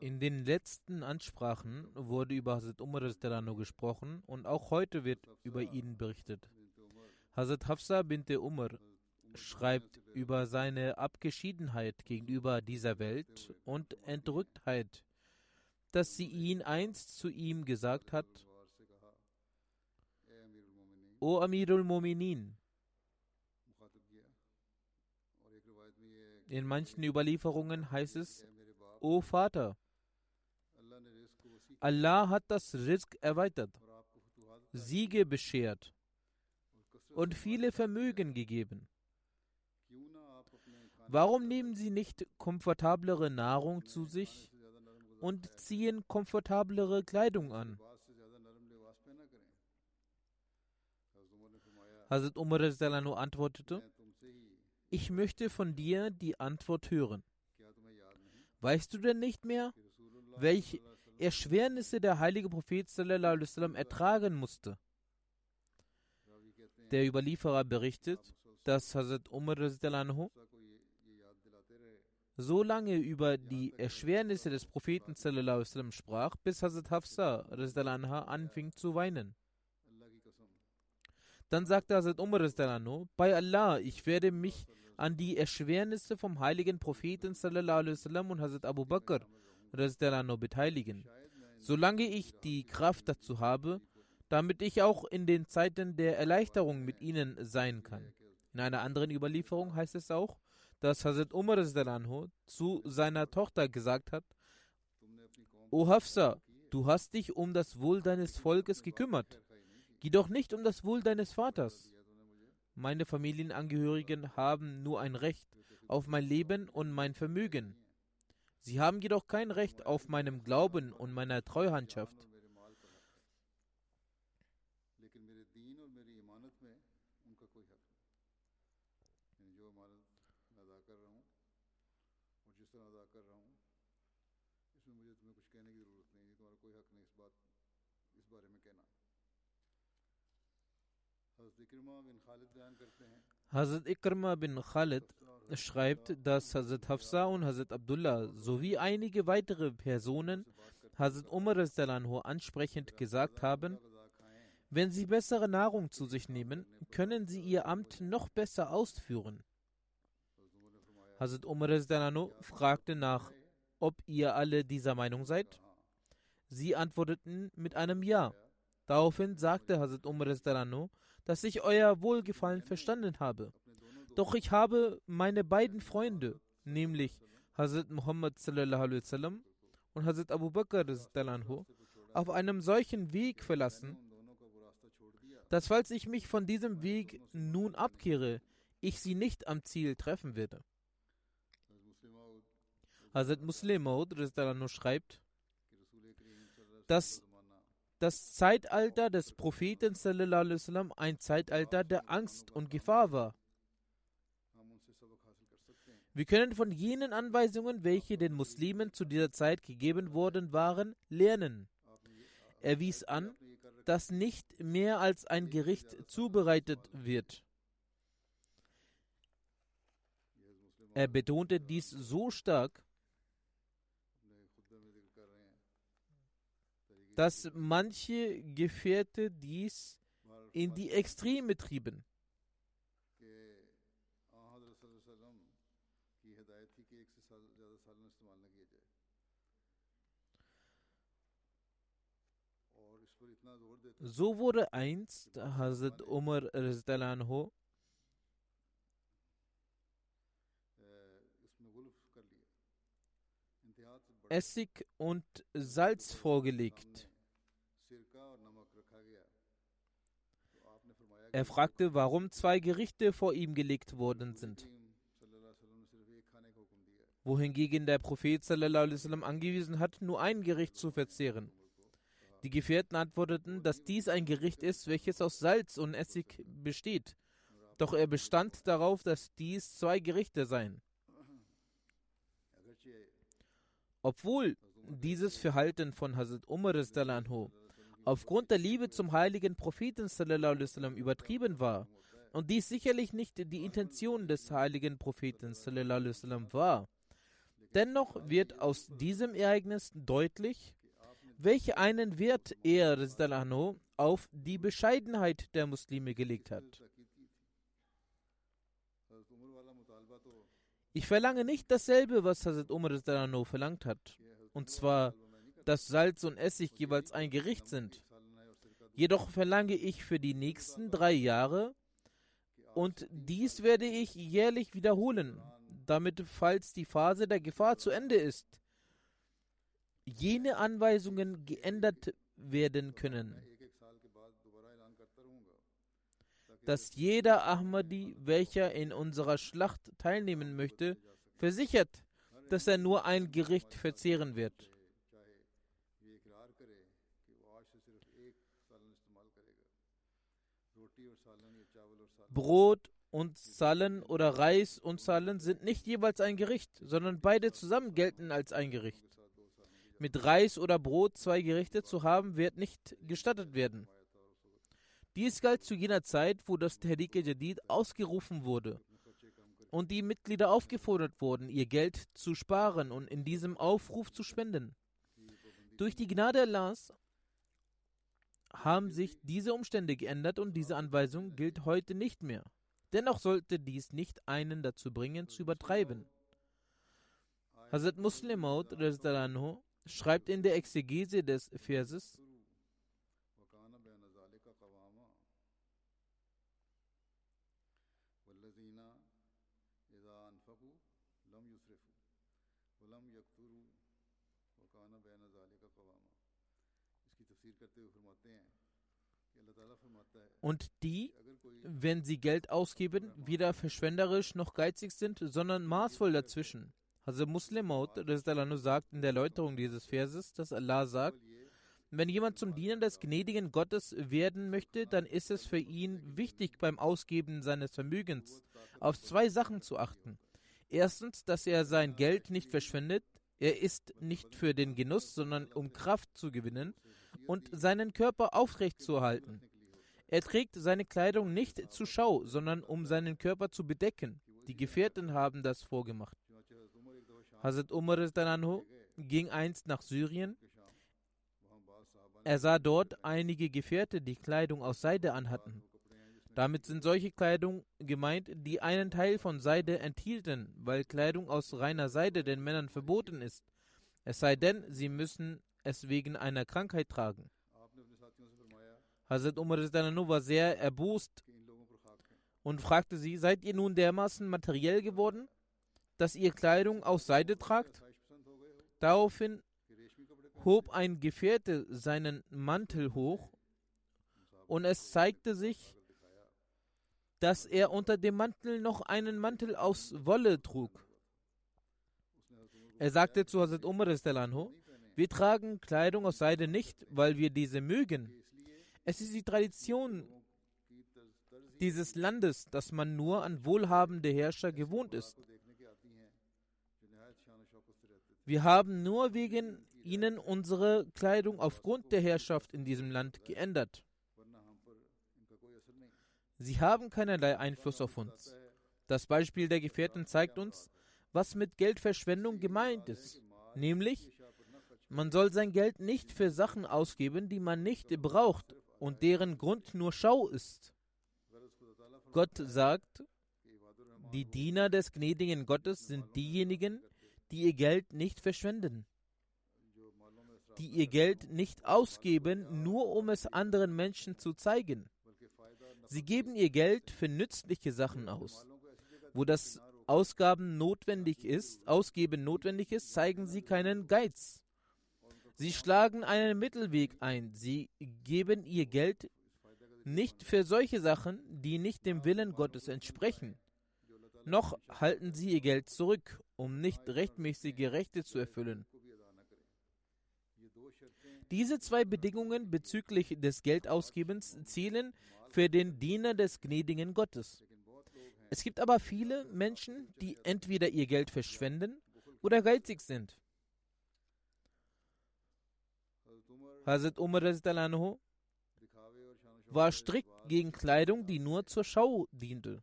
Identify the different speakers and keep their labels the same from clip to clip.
Speaker 1: In den letzten Ansprachen wurde über Hazrat Umar gesprochen und auch heute wird über ihn berichtet. Hazrat Hafsa bint Umar schreibt über seine Abgeschiedenheit gegenüber dieser Welt und Entrücktheit, dass sie ihn einst zu ihm gesagt hat, O Amirul Mominin, in manchen Überlieferungen heißt es, O Vater, Allah hat das Rizq erweitert, Siege beschert und viele Vermögen gegeben. Warum nehmen sie nicht komfortablere Nahrung zu sich und ziehen komfortablere Kleidung an? Hazrat Umar antwortete, ich möchte von dir die Antwort hören. Weißt du denn nicht mehr,
Speaker 2: welch
Speaker 1: Erschwernisse der heilige Prophet sallam, ertragen musste. Der Überlieferer berichtet, dass Hazrat Umar so lange über die Erschwernisse des Propheten sallam, sprach, bis Hazrat Hafsa anfing zu weinen. Dann sagte Hazrat Umar, bei Allah, ich werde mich an die Erschwernisse vom heiligen Propheten sallam, und Hazrat Abu Bakr beteiligen, solange ich die Kraft dazu habe, damit ich auch in den Zeiten der Erleichterung mit ihnen sein kann. In einer anderen Überlieferung heißt es auch, dass Hazrat Umar zu seiner Tochter gesagt hat, O Hafsa, du hast dich um das Wohl deines Volkes gekümmert, Geh doch nicht um das Wohl deines Vaters. Meine Familienangehörigen haben nur ein Recht auf mein Leben und mein Vermögen. Sie haben jedoch kein Recht auf meinem Glauben und meiner Treuhandschaft. Hazrat Ikrma bin Khalid schreibt, dass Hazrat Hafsa und Hazrat Abdullah sowie einige weitere Personen Hazrat Umar ansprechend gesagt haben, wenn sie bessere Nahrung zu sich nehmen, können sie ihr Amt noch besser ausführen. Hazrat Umar fragte nach, ob ihr alle dieser Meinung seid. Sie antworteten mit einem Ja. Daraufhin sagte Hazrat Umar dass ich euer Wohlgefallen verstanden habe. Doch ich habe meine beiden Freunde, nämlich Hazrat Muhammad und Hazrat Abu Bakr auf einem solchen Weg verlassen, dass falls ich mich von diesem Weg nun abkehre, ich sie nicht am Ziel treffen werde. Hazrat Muslim Maud schreibt, dass das Zeitalter des Propheten ein Zeitalter der Angst und Gefahr war. Wir können von jenen Anweisungen, welche den Muslimen zu dieser Zeit gegeben worden waren, lernen. Er wies an, dass nicht mehr als ein Gericht zubereitet wird. Er betonte dies so stark, dass manche Gefährte dies in die Extreme trieben. So wurde einst Hazrat Umar
Speaker 2: Rizdalanho
Speaker 1: Essig und Salz vorgelegt. Er fragte, warum zwei Gerichte vor ihm gelegt worden sind. Wohingegen der Prophet angewiesen hat, nur ein Gericht zu verzehren. Die Gefährten antworteten, dass dies ein Gericht ist, welches aus Salz und Essig besteht. Doch er bestand darauf, dass dies zwei Gerichte seien. Obwohl dieses Verhalten von Hazrat Umar aufgrund der Liebe zum heiligen Propheten sallam, übertrieben war und dies sicherlich nicht die Intention des heiligen Propheten sallam, war, dennoch wird aus diesem Ereignis deutlich, welch einen Wert er anhu, auf die Bescheidenheit der Muslime gelegt hat. Ich verlange nicht dasselbe, was Hazrat Umar anhu, verlangt hat, und zwar, dass Salz und Essig jeweils ein Gericht sind. Jedoch verlange ich für die nächsten drei Jahre, und dies werde ich jährlich wiederholen, damit, falls die Phase der Gefahr zu Ende ist, jene Anweisungen geändert werden können, dass jeder Ahmadi, welcher in unserer Schlacht teilnehmen möchte, versichert, dass er nur ein Gericht verzehren wird. Brot und Salen oder Reis und Salen sind nicht jeweils ein Gericht, sondern beide zusammen gelten als ein Gericht mit Reis oder Brot zwei Gerichte zu haben, wird nicht gestattet werden. Dies galt zu jener Zeit, wo das Tehrik-e Jadid ausgerufen wurde und die Mitglieder aufgefordert wurden, ihr Geld zu sparen und in diesem Aufruf zu spenden. Durch die Gnade Allahs haben sich diese Umstände geändert und diese Anweisung gilt heute nicht mehr. Dennoch sollte dies nicht einen dazu bringen, zu übertreiben. Hazrat Muslim Maud schreibt in der Exegese des Verses, Und die, wenn sie Geld ausgeben, weder verschwenderisch noch geizig sind, sondern maßvoll dazwischen. Hazrat Muslim Maud sagt in der Erläuterung dieses Verses, dass Allah sagt, Wenn jemand zum Diener des gnädigen Gottes werden möchte, dann ist es für ihn wichtig, beim Ausgeben seines Vermögens auf zwei Sachen zu achten. Erstens, dass er sein Geld nicht verschwendet. Er ist nicht für den Genuss, sondern um Kraft zu gewinnen und seinen Körper aufrecht zu halten. Er trägt seine Kleidung nicht zur Schau, sondern um seinen Körper zu bedecken. Die Gefährten haben das vorgemacht. Hazrat Umar Anhu ging einst nach Syrien. Er sah dort einige Gefährte, die Kleidung aus Seide anhatten. Damit sind solche Kleidung gemeint, die einen Teil von Seide enthielten, weil Kleidung aus reiner Seide den Männern verboten ist. Es sei denn, sie müssen es wegen einer Krankheit tragen. Hazrat Umar war sehr erbost und fragte sie, seid ihr nun dermaßen materiell geworden? dass ihr Kleidung aus Seide tragt? Daraufhin hob ein Gefährte seinen Mantel hoch und es zeigte sich, dass er unter dem Mantel noch einen Mantel aus Wolle trug. Er sagte zu Hazrat Umar, wir tragen Kleidung aus Seide nicht, weil wir diese mögen. Es ist die Tradition dieses Landes, dass man nur an wohlhabende Herrscher gewohnt ist. Wir haben nur wegen ihnen unsere Kleidung aufgrund der Herrschaft in diesem Land geändert. Sie haben keinerlei Einfluss auf uns. Das Beispiel der Gefährten zeigt uns, was mit Geldverschwendung gemeint ist. Nämlich, man soll sein Geld nicht für Sachen ausgeben, die man nicht braucht und deren Grund nur Schau ist. Gott sagt, die Diener des gnädigen Gottes sind diejenigen, die ihr Geld nicht verschwenden, die ihr Geld nicht ausgeben, nur um es anderen Menschen zu zeigen. Sie geben ihr Geld für nützliche Sachen aus. Wo das Ausgaben notwendig ist, Ausgeben notwendig ist, zeigen sie keinen Geiz. Sie schlagen einen Mittelweg ein. Sie geben ihr Geld nicht für solche Sachen, die nicht dem Willen Gottes entsprechen. Noch halten sie ihr Geld zurück, um nicht rechtmäßige Rechte zu erfüllen. Diese zwei Bedingungen bezüglich des Geldausgebens zählen für den Diener des gnädigen Gottes. Es gibt aber viele Menschen, die entweder ihr Geld verschwenden oder geizig sind. Hazrat Umar war strikt gegen Kleidung, die nur zur Schau diente.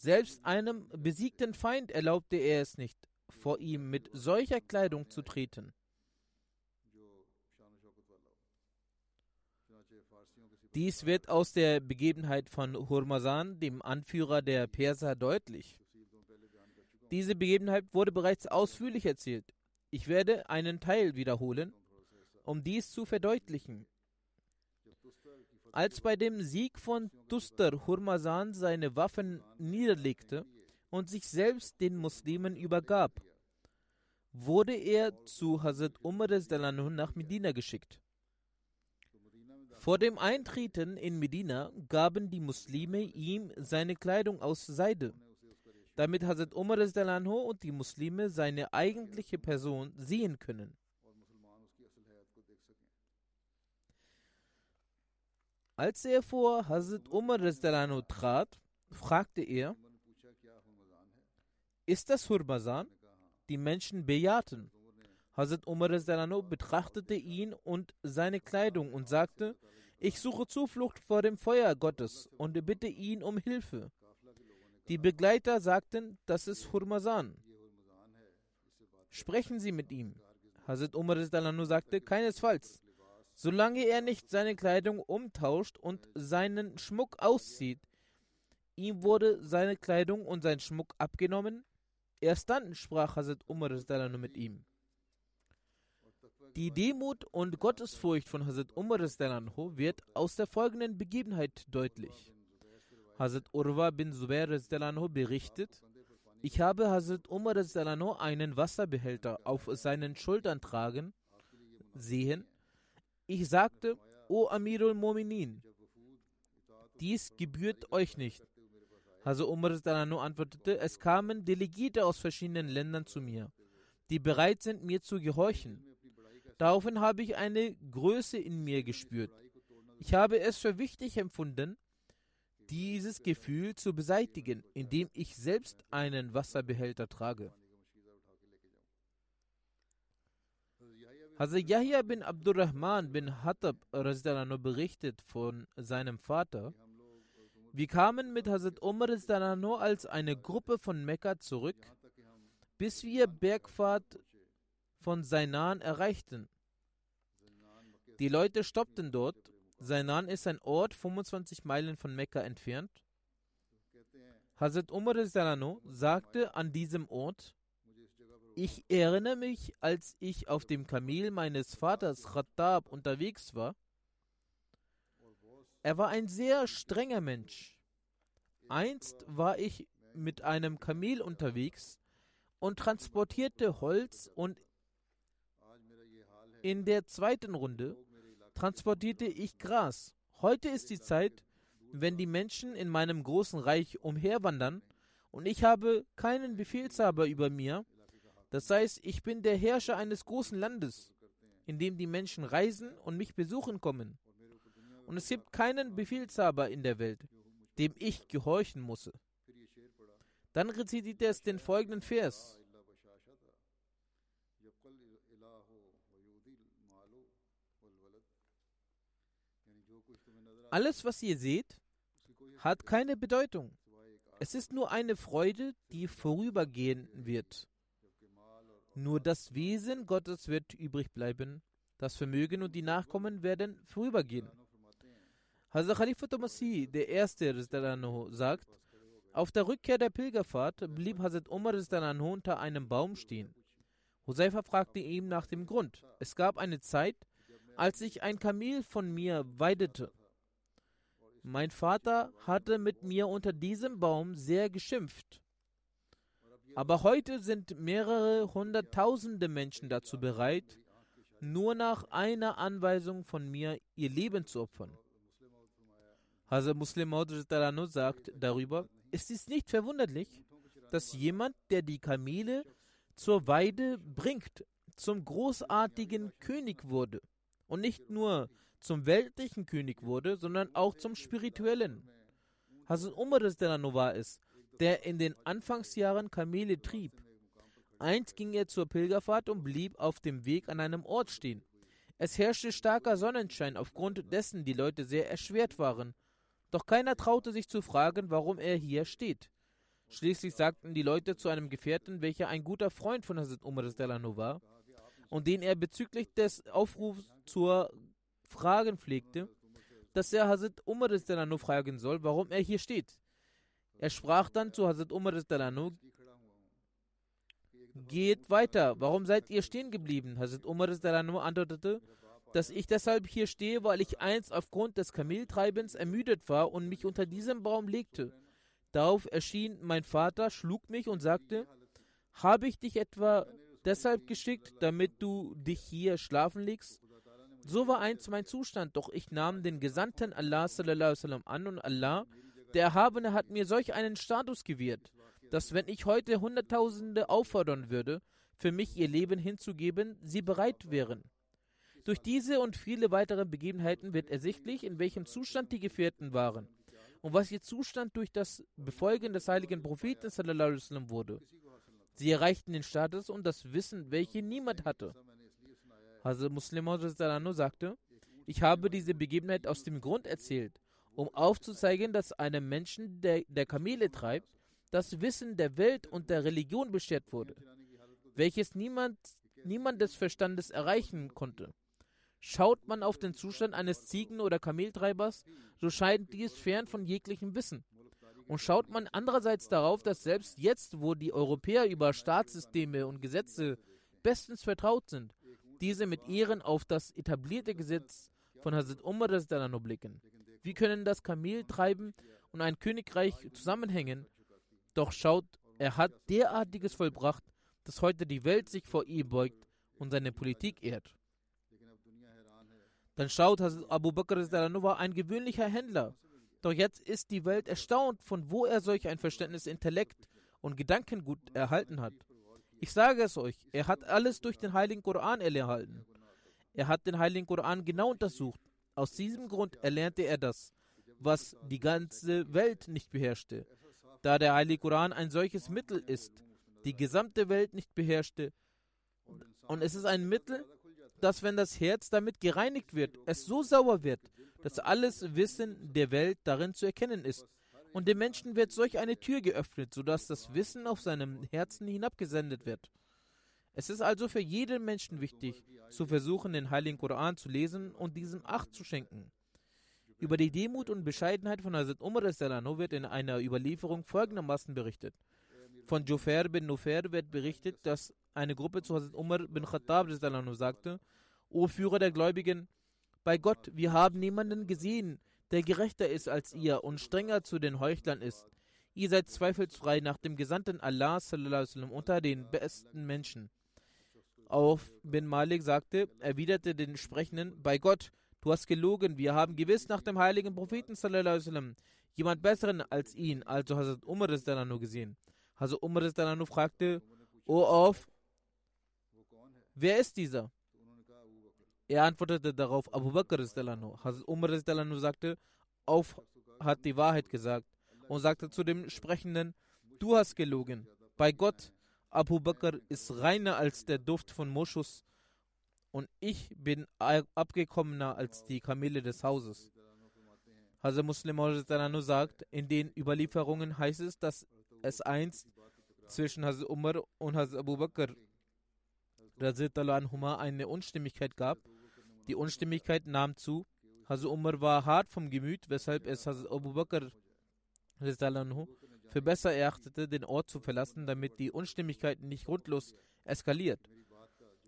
Speaker 1: Selbst einem besiegten Feind erlaubte er es nicht, vor ihm mit solcher Kleidung zu treten. Dies wird aus der Begebenheit von Hurmazan, dem Anführer der Perser, deutlich. Diese Begebenheit wurde bereits ausführlich erzählt. Ich werde einen Teil wiederholen, um dies zu verdeutlichen. Als bei dem Sieg von Tustar Hurmazan seine Waffen niederlegte und sich selbst den Muslimen übergab, wurde er zu Hazrat Umar nach Medina geschickt. Vor dem Eintreten in Medina gaben die Muslime ihm seine Kleidung aus Seide, damit Hazrat Umar und die Muslime seine eigentliche Person sehen können. Als er vor Hazrat Umar trat, fragte er, ist das Hurmazan? Die Menschen bejahten. Hazrat Umar betrachtete ihn und seine Kleidung und sagte, ich suche Zuflucht vor dem Feuer Gottes und bitte ihn um Hilfe. Die Begleiter sagten, das ist Hurmazan. Sprechen Sie mit ihm. Hazrat Umar sagte, keinesfalls. Solange er nicht seine Kleidung umtauscht und seinen Schmuck auszieht, ihm wurde seine Kleidung und sein Schmuck abgenommen, erst dann sprach Hazrat Umar mit ihm. Die Demut und Gottesfurcht von Hazrat Umar wird aus der folgenden Begebenheit deutlich. Hazrat Urwa bin Zubair berichtet, ich habe Hazrat Umar einen Wasserbehälter auf seinen Schultern tragen sehen. Ich sagte, O Amirul Mominin, dies gebührt euch nicht. Hazrat Umar antwortete, es kamen Delegierte aus verschiedenen Ländern zu mir, die bereit sind, mir zu gehorchen. Daraufhin habe ich eine Größe in mir gespürt. Ich habe es für wichtig empfunden, dieses Gefühl zu beseitigen, indem ich selbst einen Wasserbehälter trage. Hazrat Yahya bin Abdurrahman bin Hattab berichtet von seinem Vater, wir kamen mit Hazrat Umar als eine Gruppe von Mekka zurück, bis wir Bergfahrt von Sainan erreichten. Die Leute stoppten dort. Sainan ist ein Ort 25 Meilen von Mekka entfernt. Hazrat Umar sagte an diesem Ort, ich erinnere mich, als ich auf dem Kamel meines Vaters Khattab unterwegs war. Er war ein sehr strenger Mensch. Einst war ich mit einem Kamel unterwegs und transportierte Holz und in der zweiten Runde transportierte ich Gras. Heute ist die Zeit, wenn die Menschen in meinem großen Reich umherwandern und ich habe keinen Befehlshaber über mir. Das heißt, ich bin der Herrscher eines großen Landes, in dem die Menschen reisen und mich besuchen kommen. Und es gibt keinen Befehlshaber in der Welt, dem ich gehorchen muss. Dann rezitiert er es den folgenden Vers. Alles, was ihr seht, hat keine Bedeutung. Es ist nur eine Freude, die vorübergehen wird. Nur das Wesen Gottes wird übrig bleiben. Das Vermögen und die Nachkommen werden vorübergehen. Hazrat Khalifa Tomasi, der erste Rizdanano, sagt, auf der Rückkehr der Pilgerfahrt blieb Hazrat Umar Rizdanano unter einem Baum stehen. Hoseifa fragte ihm nach dem Grund. Es gab eine Zeit, als ich ein Kamel von mir weidete. Mein Vater hatte mit mir unter diesem Baum sehr geschimpft. Aber heute sind mehrere hunderttausende Menschen dazu bereit, nur nach einer Anweisung von mir ihr Leben zu opfern. Hazrat Muslim Maud Rizalano sagt darüber, es ist nicht verwunderlich, dass jemand, der die Kamele zur Weide bringt, zum großartigen König wurde und nicht nur zum weltlichen König wurde, sondern auch zum spirituellen. Hazrat Umar war es, der in den Anfangsjahren Kamele trieb. Einst ging er zur Pilgerfahrt und blieb auf dem Weg an einem Ort stehen. Es herrschte starker Sonnenschein, aufgrund dessen die Leute sehr erschwert waren. Doch keiner traute sich zu fragen, warum er hier steht. Schließlich sagten die Leute zu einem Gefährten, welcher ein guter Freund von Hazrat Umar war und den er bezüglich des Aufrufs zur Fragen pflegte, dass er Hazrat Umar fragen soll, warum er hier steht. Er sprach dann zu Hazrat Umar Geht weiter, warum seid ihr stehen geblieben? Hazrat Umar antwortete, dass ich deshalb hier stehe, weil ich einst aufgrund des Kameltreibens ermüdet war und mich unter diesem Baum legte. Darauf erschien mein Vater, schlug mich und sagte, habe ich dich etwa deshalb geschickt, damit du dich hier schlafen legst? So war einst mein Zustand, doch ich nahm den Gesandten Allah an und Allah, der Erhabene, hat mir solch einen Status gewährt, dass wenn ich heute Hunderttausende auffordern würde, für mich ihr Leben hinzugeben, sie bereit wären. Durch diese und viele weitere Begebenheiten wird ersichtlich, in welchem Zustand die Gefährten waren und was ihr Zustand durch das Befolgen des heiligen Propheten wasallam wurde. Sie erreichten den Status und das Wissen, welche niemand hatte. Hazrat Muslim sagte, ich habe diese Begebenheit aus dem Grund erzählt, um aufzuzeigen, dass einem Menschen, der, der Kamele treibt, das Wissen der Welt und der Religion beschert wurde, welches niemand, niemand des Verstandes erreichen konnte. Schaut man auf den Zustand eines Ziegen- oder Kameltreibers, so scheint dies fern von jeglichem Wissen. Und schaut man andererseits darauf, dass selbst jetzt, wo die Europäer über Staatssysteme und Gesetze bestens vertraut sind, diese mit Ehren auf das etablierte Gesetz von Hazrat Umar blicken. Wie können das Kameltreiben und ein Königreich zusammenhängen? Doch schaut, er hat derartiges vollbracht, dass heute die Welt sich vor ihm beugt und seine Politik ehrt. Dann schaut, Abu Bakr war ein gewöhnlicher Händler. Doch jetzt ist die Welt erstaunt, von wo er solch ein Verständnis, Intellekt und Gedankengut erhalten hat. Ich sage es euch, er hat alles durch den Heiligen Koran erhalten. Er hat den Heiligen Koran genau untersucht. Aus diesem Grund erlernte er das, was die ganze Welt nicht beherrschte. Da der Heilige Koran ein solches Mittel ist, die gesamte Welt nicht beherrschte. Und es ist ein Mittel, dass wenn das Herz damit gereinigt wird, es so sauer wird, dass alles Wissen der Welt darin zu erkennen ist. Und dem Menschen wird solch eine Tür geöffnet, sodass das Wissen auf seinem Herzen hinabgesendet wird. Es ist also für jeden Menschen wichtig, zu versuchen, den Heiligen Koran zu lesen und diesem Acht zu schenken. Über die Demut und Bescheidenheit von Hazrat Umar wird in einer Überlieferung folgendermaßen berichtet. Von Jufair bin Nufair wird berichtet, dass eine Gruppe zu Hazrat Umar bin Khattab sagte, O Führer der Gläubigen, bei Gott, wir haben niemanden gesehen, der gerechter ist als ihr und strenger zu den Heuchlern ist. Ihr seid zweifelsfrei nach dem Gesandten Allah unter den besten Menschen. Auf bin Malik sagte, erwiderte den Sprechenden, bei Gott, du hast gelogen, wir haben gewiss nach dem heiligen Propheten sallam, jemand besseren als ihn, also Hazrat Umar nur gesehen. Hazrat Umar fragte, O auf, wer ist dieser? Er antwortete darauf Abu Bakr. Hazrat Umar sagte, auf hat die Wahrheit gesagt und sagte zu dem Sprechenden, du hast gelogen. Bei Gott, Abu Bakr ist reiner als der Duft von Moschus und ich bin abgekommener als die Kamele des Hauses. Hazrat Muslim sagt, in den Überlieferungen heißt es, dass es einst zwischen Hazrat Umar und Hazrat Abu Bakr eine Unstimmigkeit gab. Die Unstimmigkeit nahm zu. Hazrat Umar war hart vom Gemüt, weshalb es Hazrat Abu Bakr für besser erachtete, den Ort zu verlassen, damit die Unstimmigkeit nicht grundlos eskaliert.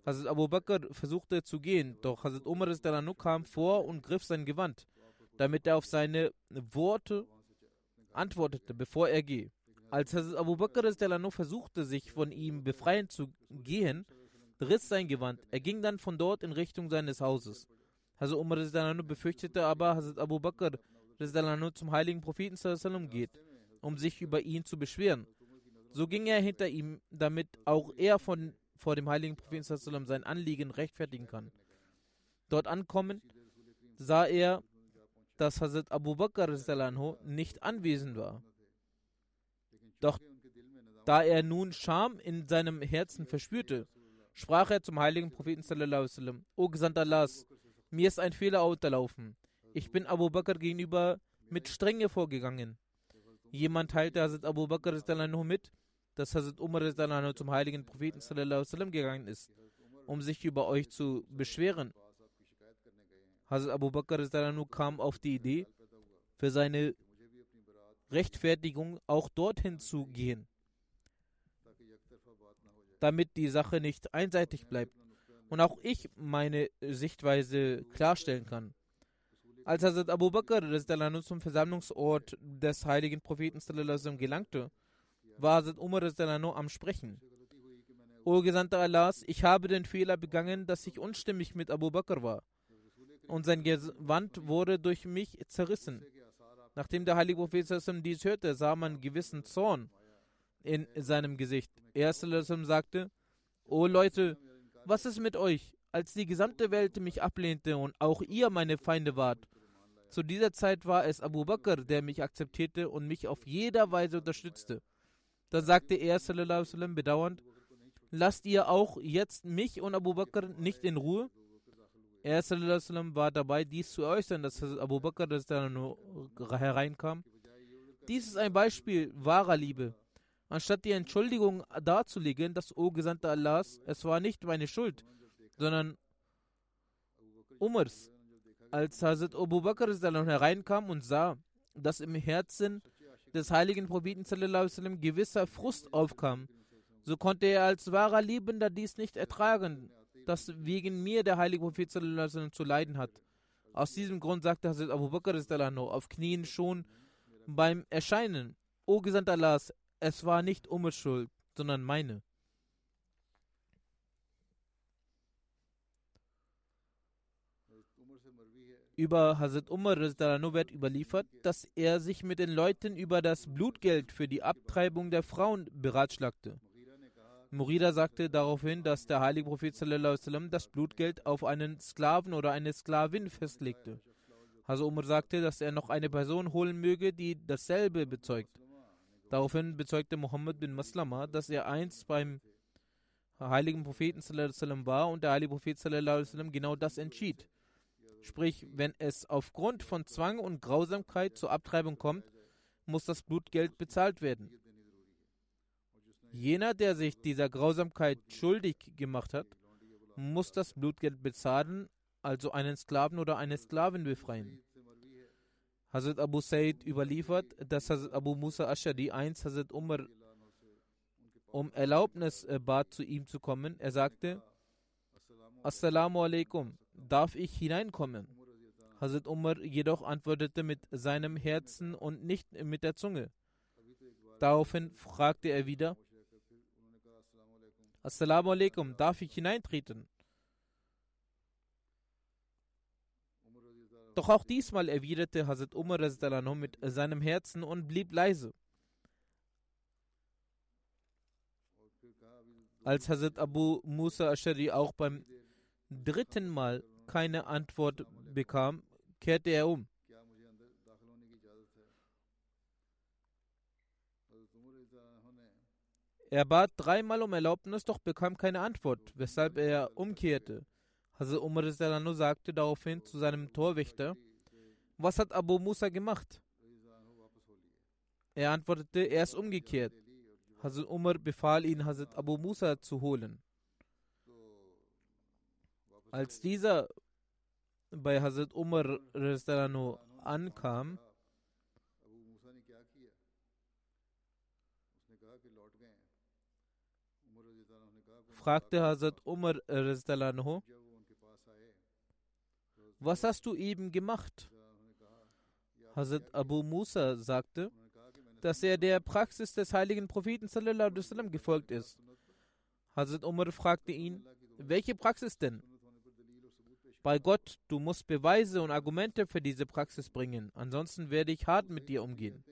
Speaker 1: Hazrat Abu Bakr versuchte zu gehen, doch Hazrat Umar kam vor und griff sein Gewand, damit er auf seine Worte antwortete, bevor er gehe. Als Hazrat Abu Bakr versuchte, sich von ihm befreien zu gehen, riss sein Gewand. Er ging dann von dort in Richtung seines Hauses. Hazrat Umar befürchtete aber, Hazrat Abu Bakr zum heiligen Propheten geht, um sich über ihn zu beschweren. So ging er hinter ihm, damit auch er von, vor dem heiligen Propheten sein Anliegen rechtfertigen kann. Dort ankommen sah er, dass Hazrat Abu Bakr nicht anwesend war. Doch da er nun Scham in seinem Herzen verspürte, sprach er zum heiligen Propheten O Gesandter Allahs, mir ist ein Fehler unterlaufen. Ich bin Abu Bakr gegenüber mit Strenge vorgegangen. Jemand teilte Hazrat Abu Bakr mit, dass Hazrat Umar zum heiligen Propheten gegangen ist, um sich über euch zu beschweren. Hazrat Abu Bakr kam auf die Idee, für seine Rechtfertigung auch dorthin zu gehen, damit die Sache nicht einseitig bleibt und auch ich meine Sichtweise klarstellen kann. Als Hazrat Abu Bakr zum Versammlungsort des heiligen Propheten gelangte, war Hazrat Umar am Sprechen. O Gesandter Allahs, ich habe den Fehler begangen, dass ich unstimmig mit Abu Bakr war. Und sein Gewand wurde durch mich zerrissen. Nachdem der heilige Prophet dies hörte, sah man gewissen Zorn in seinem Gesicht. Er sagte, O Leute, was ist mit euch? Als die gesamte Welt mich ablehnte und auch ihr meine Feinde wart, zu dieser Zeit war es Abu Bakr, der mich akzeptierte und mich auf jeder Weise unterstützte. Dann sagte er sallam, bedauernd, lasst ihr auch jetzt mich und Abu Bakr nicht in Ruhe? Er sallam, war dabei, dies zu äußern, dass Abu Bakr hereinkam. Dies ist ein Beispiel wahrer Liebe. Anstatt die Entschuldigung darzulegen, dass, O Gesandter Allahs, es war nicht meine Schuld, sondern Umars als Hazrat Abu Bakr hereinkam und sah, dass im Herzen des heiligen Propheten gewisser Frust aufkam, so konnte er als wahrer Liebender dies nicht ertragen, dass wegen mir der heilige Prophet zu leiden hat. Aus diesem Grund sagte Hazrat Abu Bakr auf Knien schon beim Erscheinen, O Gesandter Allahs, es war nicht Schuld, sondern meine. Über Hazrat Umar wird überliefert, dass er sich mit den Leuten über das Blutgeld für die Abtreibung der Frauen beratschlagte. Murida sagte daraufhin, dass der heilige Prophet das Blutgeld auf einen Sklaven oder eine Sklavin festlegte. Hazrat Umar sagte, dass er noch eine Person holen möge, die dasselbe bezeugt. Daraufhin bezeugte Muhammad bin Maslama, dass er einst beim heiligen Propheten war und der heilige Prophet genau das entschied. Sprich, wenn es aufgrund von Zwang und Grausamkeit zur Abtreibung kommt, muss das Blutgeld bezahlt werden. Jener, der sich dieser Grausamkeit schuldig gemacht hat, muss das Blutgeld bezahlen, also einen Sklaven oder eine Sklavin befreien. Hazrat Abu Said überliefert, dass Hazrat Abu Musa Ashadi einst Hazrat Umar um Erlaubnis bat, zu ihm zu kommen. Er sagte, Assalamu alaikum, darf ich hineinkommen? Hazrat Umar jedoch antwortete mit seinem Herzen und nicht mit der Zunge. Daraufhin fragte er wieder, Assalamu alaikum, darf ich hineintreten? Doch auch diesmal erwiderte Hazrat Umar mit seinem Herzen und blieb leise. Als Hazrat Abu Musa Ashari auch beim dritten Mal keine Antwort bekam, kehrte er um. Er bat dreimal um Erlaubnis, doch bekam keine Antwort, weshalb er umkehrte. Hazrat Umar nur sagte daraufhin zu seinem Torwächter, was hat Abu Musa gemacht? Er antwortete, er ist umgekehrt. Hazrat Umar befahl ihn, Hazrat Abu Musa zu holen. Als dieser bei Hazrat Umar ankam, fragte Hazrat Umar was hast du eben gemacht? Hazrat Abu Musa sagte, dass er der Praxis des heiligen Propheten sallam, gefolgt ist. Hazrat Umar fragte ihn, welche Praxis denn? Bei Gott, du musst Beweise und Argumente für diese Praxis bringen, ansonsten werde ich hart mit dir umgehen.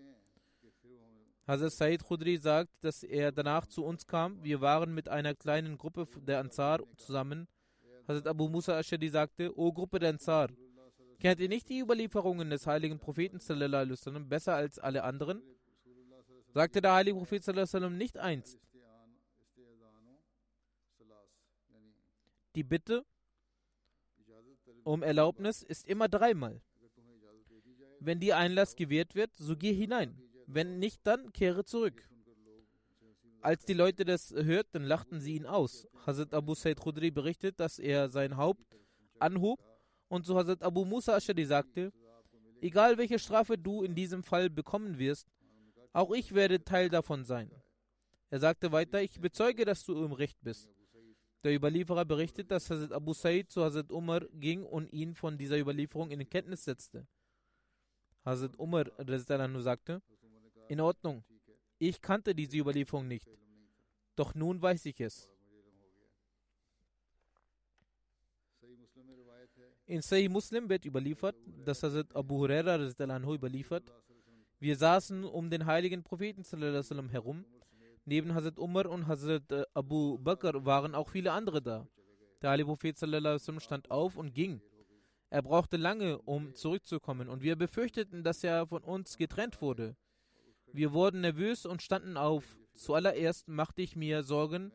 Speaker 1: Hazrat Said Khudri sagt, dass er danach zu uns kam. Wir waren mit einer kleinen Gruppe der Ansar zusammen. Hazrat Abu Musa Ashadi sagte, O Gruppe der Ansar, kennt ihr nicht die Überlieferungen des heiligen Propheten sallam, besser als alle anderen? Sagte der heilige Prophet sallam, nicht einst. Die Bitte um Erlaubnis ist immer dreimal. Wenn dir Einlass gewährt wird, so geh hinein. Wenn nicht, dann kehre zurück. Als die Leute das hörten, lachten sie ihn aus. Hazrat Abu Said Khudri berichtet, dass er sein Haupt anhob und zu Hazrat Abu Musa Ashadi sagte, egal welche Strafe du in diesem Fall bekommen wirst, auch ich werde Teil davon sein. Er sagte weiter, ich bezeuge, dass du im Recht bist. Der Überlieferer berichtet, dass Hazrat Abu Said zu Hazrat Umar ging und ihn von dieser Überlieferung in Kenntnis setzte. Hazrat Umar sagte, in Ordnung. Ich kannte diese Überlieferung nicht. Doch nun weiß ich es. In Sahih Muslim wird überliefert, dass Hazrat Abu Huraira überliefert, wir saßen um den heiligen Propheten herum. Neben Hazrat Umar und Hazrat äh, Abu Bakr waren auch viele andere da. Der heilige Prophet stand auf und ging. Er brauchte lange, um zurückzukommen, und wir befürchteten, dass er von uns getrennt wurde. Wir wurden nervös und standen auf. Zuallererst machte ich mir Sorgen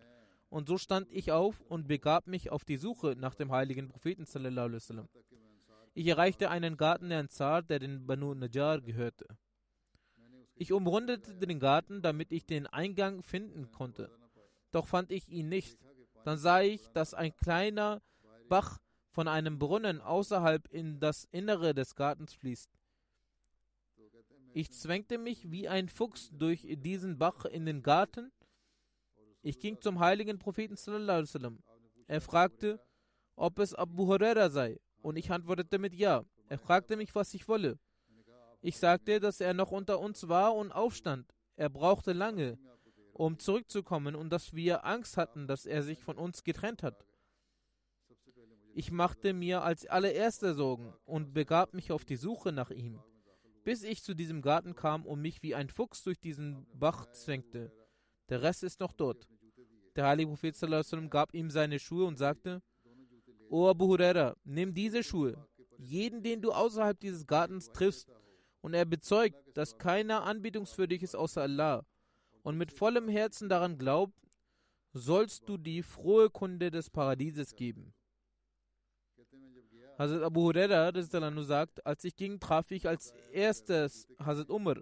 Speaker 1: und so stand ich auf und begab mich auf die Suche nach dem heiligen Propheten. Ich erreichte einen Garten der Ansar, der den Banu Najjar gehörte. Ich umrundete den Garten, damit ich den Eingang finden konnte. Doch fand ich ihn nicht. Dann sah ich, dass ein kleiner Bach von einem Brunnen außerhalb in das Innere des Gartens fließt. Ich zwängte mich wie ein Fuchs durch diesen Bach in den Garten. Ich ging zum heiligen Propheten. Er fragte, ob es Abu Huraira sei, und ich antwortete mit Ja. Er fragte mich, was ich wolle. Ich sagte, dass er noch unter uns war und aufstand. Er brauchte lange, um zurückzukommen, und dass wir Angst hatten, dass er sich von uns getrennt hat. Ich machte mir als allererster Sorgen und begab mich auf die Suche nach ihm bis ich zu diesem Garten kam und mich wie ein Fuchs durch diesen Bach zwängte. Der Rest ist noch dort. Der heilige Prophet gab ihm seine Schuhe und sagte, O Abu Huraira, nimm diese Schuhe. Jeden, den du außerhalb dieses Gartens triffst, und er bezeugt, dass keiner anbetungswürdig ist außer Allah, und mit vollem Herzen daran glaubt, sollst du die frohe Kunde des Paradieses geben. Hazrat Abu Huraira sagt, als ich ging, traf ich als erstes Hazrat Umar.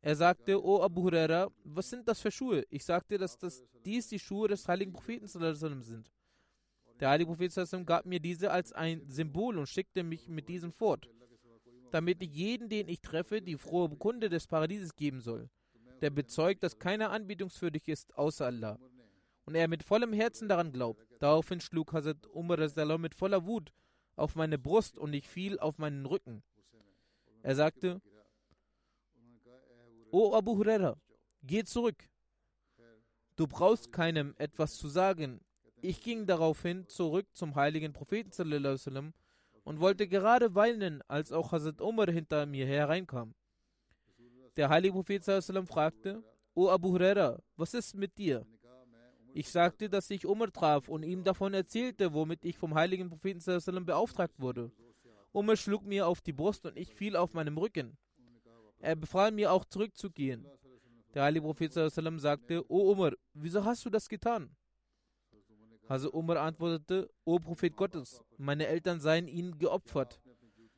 Speaker 1: Er sagte, O Abu Huraira, was sind das für Schuhe? Ich sagte, dass das, dies die Schuhe des heiligen Propheten sind. Der heilige Prophet gab mir diese als ein Symbol und schickte mich mit diesem fort, damit ich jeden, den ich treffe, die frohe Kunde des Paradieses geben soll, der bezeugt, dass keiner anbietungswürdig ist außer Allah. Und er mit vollem Herzen daran glaubt. Daraufhin schlug Hazrat Umar mit voller Wut auf meine Brust und ich fiel auf meinen Rücken. Er sagte, O Abu Huraira, geh zurück. Du brauchst keinem etwas zu sagen. Ich ging daraufhin zurück zum heiligen Propheten sallam, und wollte gerade weinen, als auch Hazrat Umar hinter mir hereinkam. Der heilige Prophet fragte, O Abu Huraira, was ist mit dir? Ich sagte, dass ich Umar traf und ihm davon erzählte, womit ich vom heiligen Propheten beauftragt wurde. Umar schlug mir auf die Brust und ich fiel auf meinem Rücken. Er befahl mir auch zurückzugehen. Der heilige Prophet sagte, O Umar, wieso hast du das getan? Hazrat Umar antwortete, O Prophet Gottes, meine Eltern seien ihnen geopfert.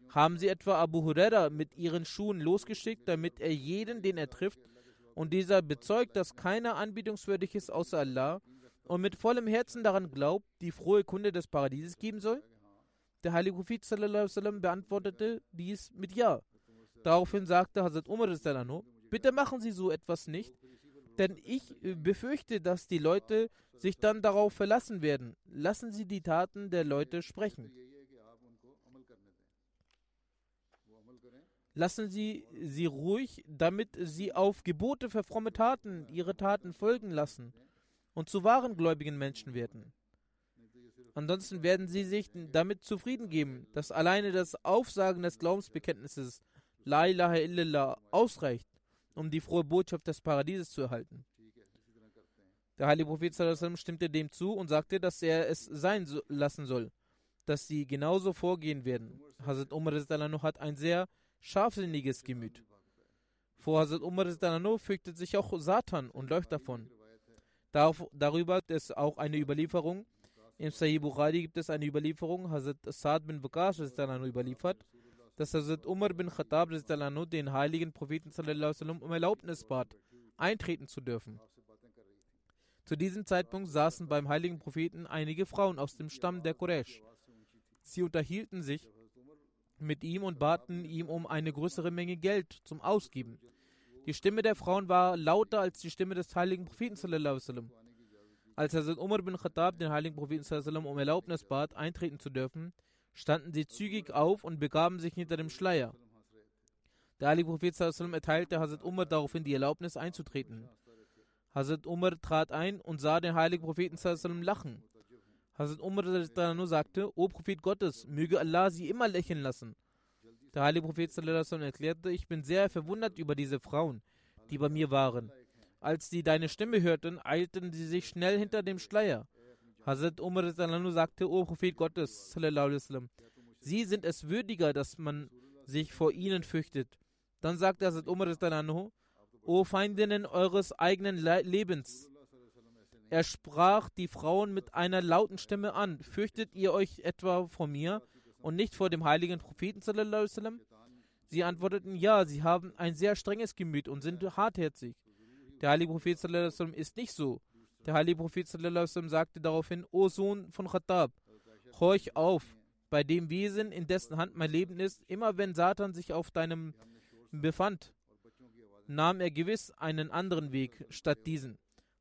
Speaker 1: Haben sie etwa Abu Huraira mit ihren Schuhen losgeschickt, damit er jeden, den er trifft, und dieser bezeugt, dass keiner anbietungswürdig ist außer Allah und mit vollem Herzen daran glaubt, die frohe Kunde des Paradieses geben soll? Der heilige Prophet sallam, beantwortete dies mit Ja. Daraufhin sagte Hazrat Umar, bitte machen Sie so etwas nicht, denn ich befürchte, dass die Leute sich dann darauf verlassen werden. Lassen Sie die Taten der Leute sprechen. Lassen Sie sie ruhig, damit sie auf Gebote für fromme Taten ihre Taten folgen lassen und zu wahren gläubigen Menschen werden. Ansonsten werden sie sich damit zufrieden geben, dass alleine das Aufsagen des Glaubensbekenntnisses La ilaha illallah ausreicht, um die frohe Botschaft des Paradieses zu erhalten. Der heilige Prophet stimmte dem zu und sagte, dass er es sein lassen soll, dass sie genauso vorgehen werden. Hazrat Umar hat ein sehr scharfsinniges Gemüt. Vor Hazrat Umar fürchtet sich auch Satan und läuft davon. Dar darüber gibt es auch eine Überlieferung. Im Sahih Bukhari gibt es eine Überlieferung, Hazrat Saad bin Waqas überliefert, dass Hazrat Umar bin Khattab den heiligen Propheten um Erlaubnis bat, eintreten zu dürfen. Zu diesem Zeitpunkt saßen beim heiligen Propheten einige Frauen aus dem Stamm der Quraysh. Sie unterhielten sich mit ihm und baten ihm um eine größere Menge Geld zum Ausgeben. Die Stimme der Frauen war lauter als die Stimme des heiligen Propheten. Als Hazrat Umar bin Khattab den heiligen Propheten um Erlaubnis bat, eintreten zu dürfen, standen sie zügig auf und begaben sich hinter dem Schleier. Der heilige Prophet erteilte Hazrat Umar daraufhin die Erlaubnis einzutreten. Hazrat Umar trat ein und sah den heiligen Propheten lachen. Hazrat Umar sagte, O Prophet Gottes, möge Allah sie immer lächeln lassen. Der heilige Prophet erklärte, ich bin sehr verwundert über diese Frauen, die bei mir waren. Als sie deine Stimme hörten, eilten sie sich schnell hinter dem Schleier. Hazrat Umar sagte, O Prophet Gottes, sie sind es würdiger, dass man sich vor ihnen fürchtet. Dann sagte Hazrat Umar, O Feindinnen eures eigenen Le Lebens. Er sprach die Frauen mit einer lauten Stimme an. Fürchtet ihr euch etwa vor mir und nicht vor dem heiligen Propheten? Sie antworteten, ja, sie haben ein sehr strenges Gemüt und sind hartherzig. Der heilige Prophet ist nicht so. Der heilige Prophet sagte daraufhin, O Sohn von Khattab, horch auf, bei dem Wesen, in dessen Hand mein Leben ist, immer wenn Satan sich auf deinem befand, nahm er gewiss einen anderen Weg statt diesen.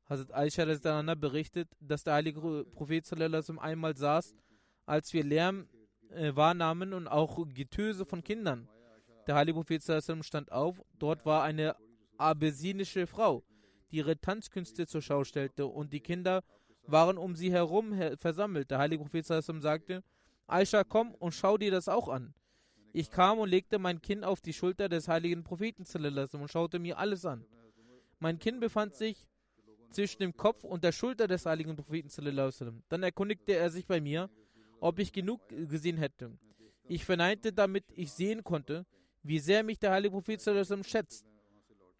Speaker 1: Hazrat Aisha berichtet, dass der heilige Prophet einmal saß, als wir Lärm äh, wahrnahmen und auch Getöse von Kindern. Der heilige Prophet stand auf. Dort war eine abessinische Frau, die ihre Tanzkünste zur Schau stellte, und die Kinder waren um sie herum versammelt. Der heilige Prophet sagte: Aisha, komm und schau dir das auch an. Ich kam und legte mein Kinn auf die Schulter des heiligen Propheten und schaute mir alles an. Mein Kinn befand sich zwischen dem Kopf und der Schulter des heiligen Propheten. Dann erkundigte er sich bei mir, ob ich genug gesehen hätte. Ich verneinte, damit ich sehen konnte, wie sehr mich der heilige Prophet schätzt.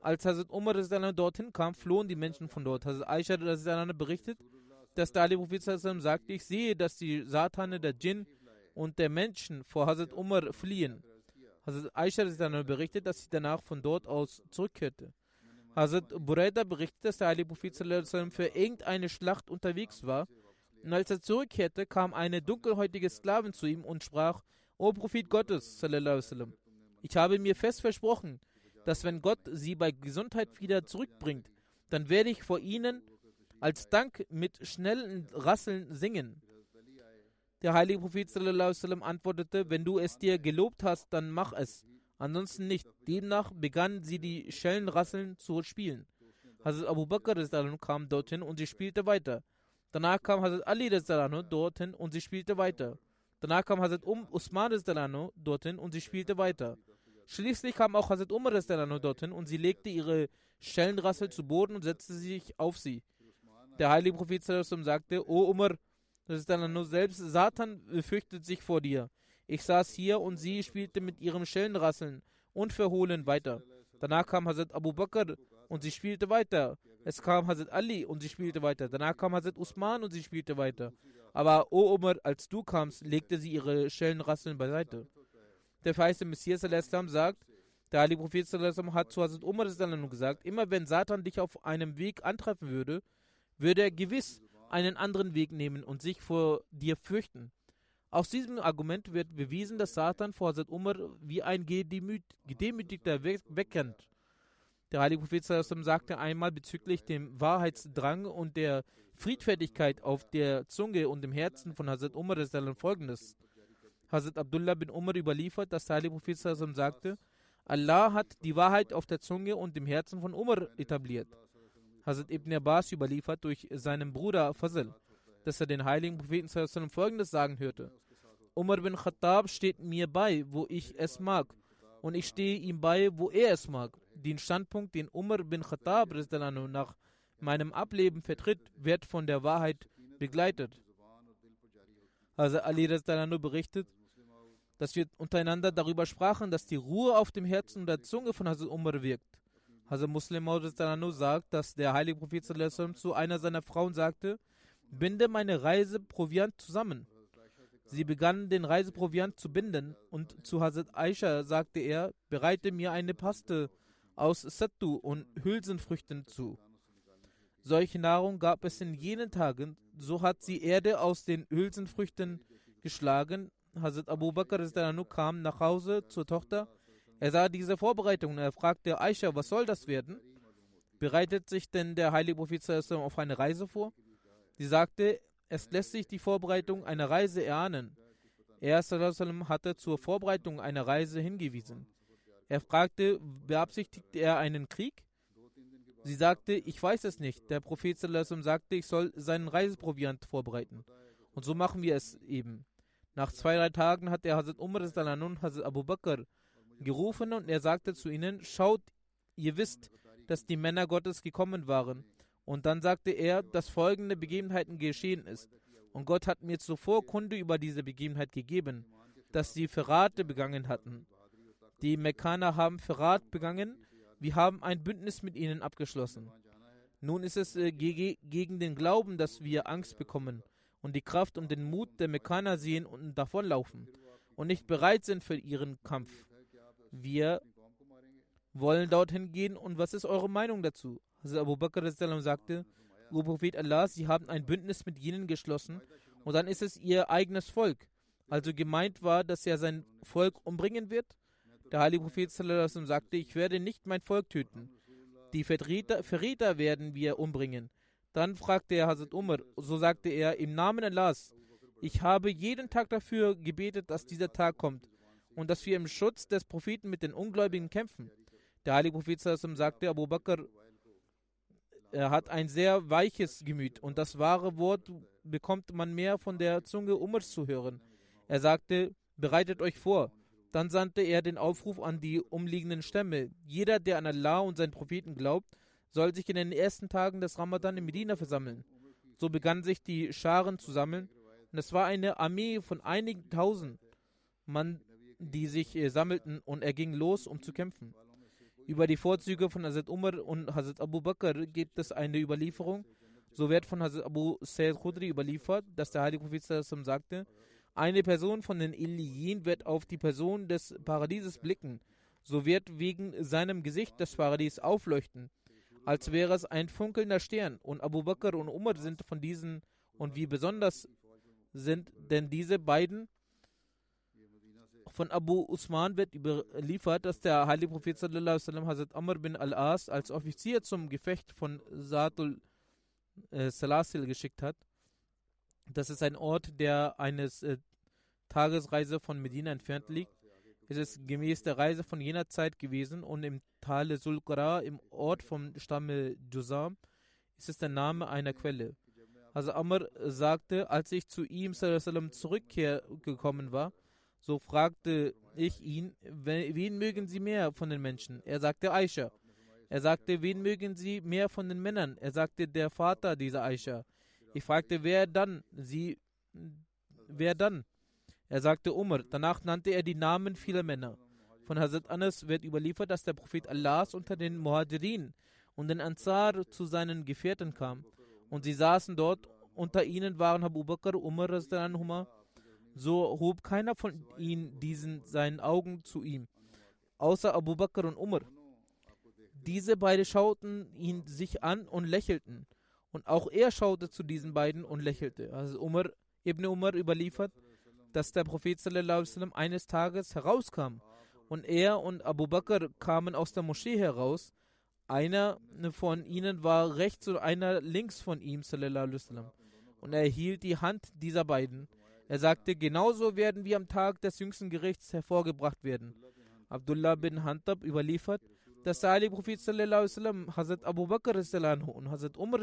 Speaker 1: Als Hazrat Umar dorthin kam, flohen die Menschen von dort. Hazrat Aisha berichtet, dass der heilige Prophet sagte, ich sehe, dass die Satane der Djinn und der Menschen vor Hazrat Umar fliehen. Hazrat Aisha berichtet, dass sie danach von dort aus zurückkehrte. Hazrat Buraida berichtet, dass der Ali Prophet für irgendeine Schlacht unterwegs war. Und als er zurückkehrte, kam eine dunkelhäutige Sklavin zu ihm und sprach: O Prophet Gottes, ich habe mir fest versprochen, dass wenn Gott sie bei Gesundheit wieder zurückbringt, dann werde ich vor ihnen als Dank mit schnellen Rasseln singen. Der heilige Prophet sallam, antwortete, wenn du es dir gelobt hast, dann mach es, ansonsten nicht. Demnach begannen sie die Schellenrasseln zu spielen. Hazrat Abu Bakr kam dorthin und sie spielte weiter. Danach kam Hazrat Ali dorthin und sie spielte weiter. Danach kam Hazrat um Usman dorthin und sie spielte weiter. Schließlich kam auch Hazrat Umar dorthin und sie legte ihre Schellenrassel zu Boden und setzte sich auf sie. Der heilige Prophet sagte, O Umar, selbst Satan fürchtet sich vor dir. Ich saß hier und sie spielte mit ihrem Schellenrasseln unverhohlen weiter. Danach kam Hazrat Abu Bakr und sie spielte weiter. Es kam Hazrat Ali und sie spielte weiter. Danach kam Hazrat Usman und sie spielte weiter. Aber, O Umar, als du kamst, legte sie ihre Schellenrasseln beiseite. Der verheißte Messias sagt, der Heilige Prophet hat zu Hazrat Umar gesagt, immer wenn Satan dich auf einem Weg antreffen würde, würde er gewiss einen anderen Weg nehmen und sich vor dir fürchten. Aus diesem Argument wird bewiesen, dass Satan vor Hazrat Umar wie ein Gedemütigter wegkennt. Der heilige Prophet sagte einmal bezüglich dem Wahrheitsdrang und der Friedfertigkeit auf der Zunge und im Herzen von Hazrat Umar folgendes. Hazrat Abdullah bin Umar überliefert, dass der heilige Prophet sagte, Allah hat die Wahrheit auf der Zunge und im Herzen von Umar etabliert. Hazrat Ibn Abbas überliefert durch seinen Bruder Fazl, dass er den heiligen Propheten folgendes sagen hörte. Umar bin Khattab steht mir bei, wo ich es mag, und ich stehe ihm bei, wo er es mag. Den Standpunkt, den Umar bin Khattab nach meinem Ableben vertritt, wird von der Wahrheit begleitet. Also Ali berichtet, dass wir untereinander darüber sprachen, dass die Ruhe auf dem Herzen und der Zunge von Hazrat Umar wirkt. Hazrat Muslim sagt, dass der heilige Prophet zu einer seiner Frauen sagte, binde meine Reiseproviant zusammen. Sie begannen den Reiseproviant zu binden und zu Hazrat Aisha sagte er, bereite mir eine Paste aus Sattu und Hülsenfrüchten zu. Solche Nahrung gab es in jenen Tagen, so hat sie Erde aus den Hülsenfrüchten geschlagen. Hazrat Abu Bakr kam nach Hause zur Tochter. Er sah diese Vorbereitung und er fragte Aisha, was soll das werden? Bereitet sich denn der heilige Prophet auf eine Reise vor? Sie sagte, es lässt sich die Vorbereitung einer Reise erahnen. Er hatte zur Vorbereitung einer Reise hingewiesen. Er fragte, beabsichtigt er einen Krieg? Sie sagte, ich weiß es nicht. Der Prophet sagte, ich soll seinen Reiseproviant vorbereiten. Und so machen wir es eben. Nach zwei, drei Tagen hat er Hazrat Umar und Hazrat Abu Bakr gerufen und er sagte zu ihnen, schaut, ihr wisst, dass die Männer Gottes gekommen waren und dann sagte er, dass folgende Begebenheiten geschehen ist. Und Gott hat mir zuvor Kunde über diese Begebenheit gegeben, dass sie Verrate begangen hatten. Die Mekkaner haben Verrat begangen, wir haben ein Bündnis mit ihnen abgeschlossen. Nun ist es äh, ge gegen den Glauben, dass wir Angst bekommen und die Kraft und den Mut der Mekkaner sehen und davonlaufen und nicht bereit sind für ihren Kampf. Wir wollen dorthin gehen und was ist eure Meinung dazu? Hazrat Abu Bakr sagte, O Prophet Allah, sie haben ein Bündnis mit jenen geschlossen und dann ist es ihr eigenes Volk. Also gemeint war, dass er sein Volk umbringen wird. Der heilige Prophet sagte, ich werde nicht mein Volk töten. Die Verräter, Verräter werden wir umbringen. Dann fragte er Hazrat Umar, so sagte er, im Namen Allahs, ich habe jeden Tag dafür gebetet, dass dieser Tag kommt und dass wir im Schutz des Propheten mit den Ungläubigen kämpfen. Der heilige Prophet sagte, Abu Bakr, er hat ein sehr weiches Gemüt und das wahre Wort bekommt man mehr von der Zunge Umars zu hören. Er sagte, bereitet euch vor. Dann sandte er den Aufruf an die umliegenden Stämme. Jeder, der an Allah und seinen Propheten glaubt, soll sich in den ersten Tagen des Ramadan in Medina versammeln. So begannen sich die Scharen zu sammeln und es war eine Armee von einigen tausend Mann, die sich äh, sammelten und er ging los, um zu kämpfen. Über die Vorzüge von Hazrat Umar und Hazrat Abu Bakr gibt es eine Überlieferung. So wird von Hazrat Abu Sayyid Khudri überliefert, dass der heilige Prophet sagte, eine Person von den Iliyin wird auf die Person des Paradieses blicken. So wird wegen seinem Gesicht das Paradies aufleuchten, als wäre es ein funkelnder Stern. Und Abu Bakr und Umar sind von diesen und wie besonders sind denn diese beiden von Abu Usman wird überliefert, dass der heilige Prophet sallam, Hazrat Amr bin al-As als Offizier zum Gefecht von Saatul äh, Salasil geschickt hat. Das ist ein Ort, der eines äh, Tagesreise von Medina entfernt liegt. Es ist gemäß der Reise von jener Zeit gewesen und im Tale Sulqara, im Ort vom Stamme Juzam, ist es der Name einer Quelle. Also Amr sagte, als ich zu ihm zurückgekommen war, so fragte ich ihn, wen mögen Sie mehr von den Menschen? Er sagte Aisha. Er sagte, wen mögen Sie mehr von den Männern? Er sagte, der Vater dieser Aisha. Ich fragte, wer dann? Sie, wer dann? Er sagte Umar. Danach nannte er die Namen vieler Männer. Von Hazrat Anas wird überliefert, dass der Prophet Allahs unter den Muhajirin und ein Ansar zu seinen Gefährten kam. Und sie saßen dort, unter ihnen waren Abu Bakr, Umar, anhuma. so hob keiner von ihnen diesen seinen Augen zu ihm, außer Abu Bakr und Umar. Diese beiden schauten ihn sich an und lächelten. Und auch er schaute zu diesen beiden und lächelte. Also Umar, Ibn Umar überliefert, dass der Prophet sallam, eines Tages herauskam und er und Abu Bakr kamen aus der Moschee heraus. Einer von ihnen war rechts und einer links von ihm sallam, und er hielt die Hand dieser beiden. Er sagte, genauso werden wir am Tag des jüngsten Gerichts hervorgebracht werden. Abdullah bin Hantab überliefert, dass der heilige Prophet sallam, Hazrat Abu Bakr und Hazrat Umar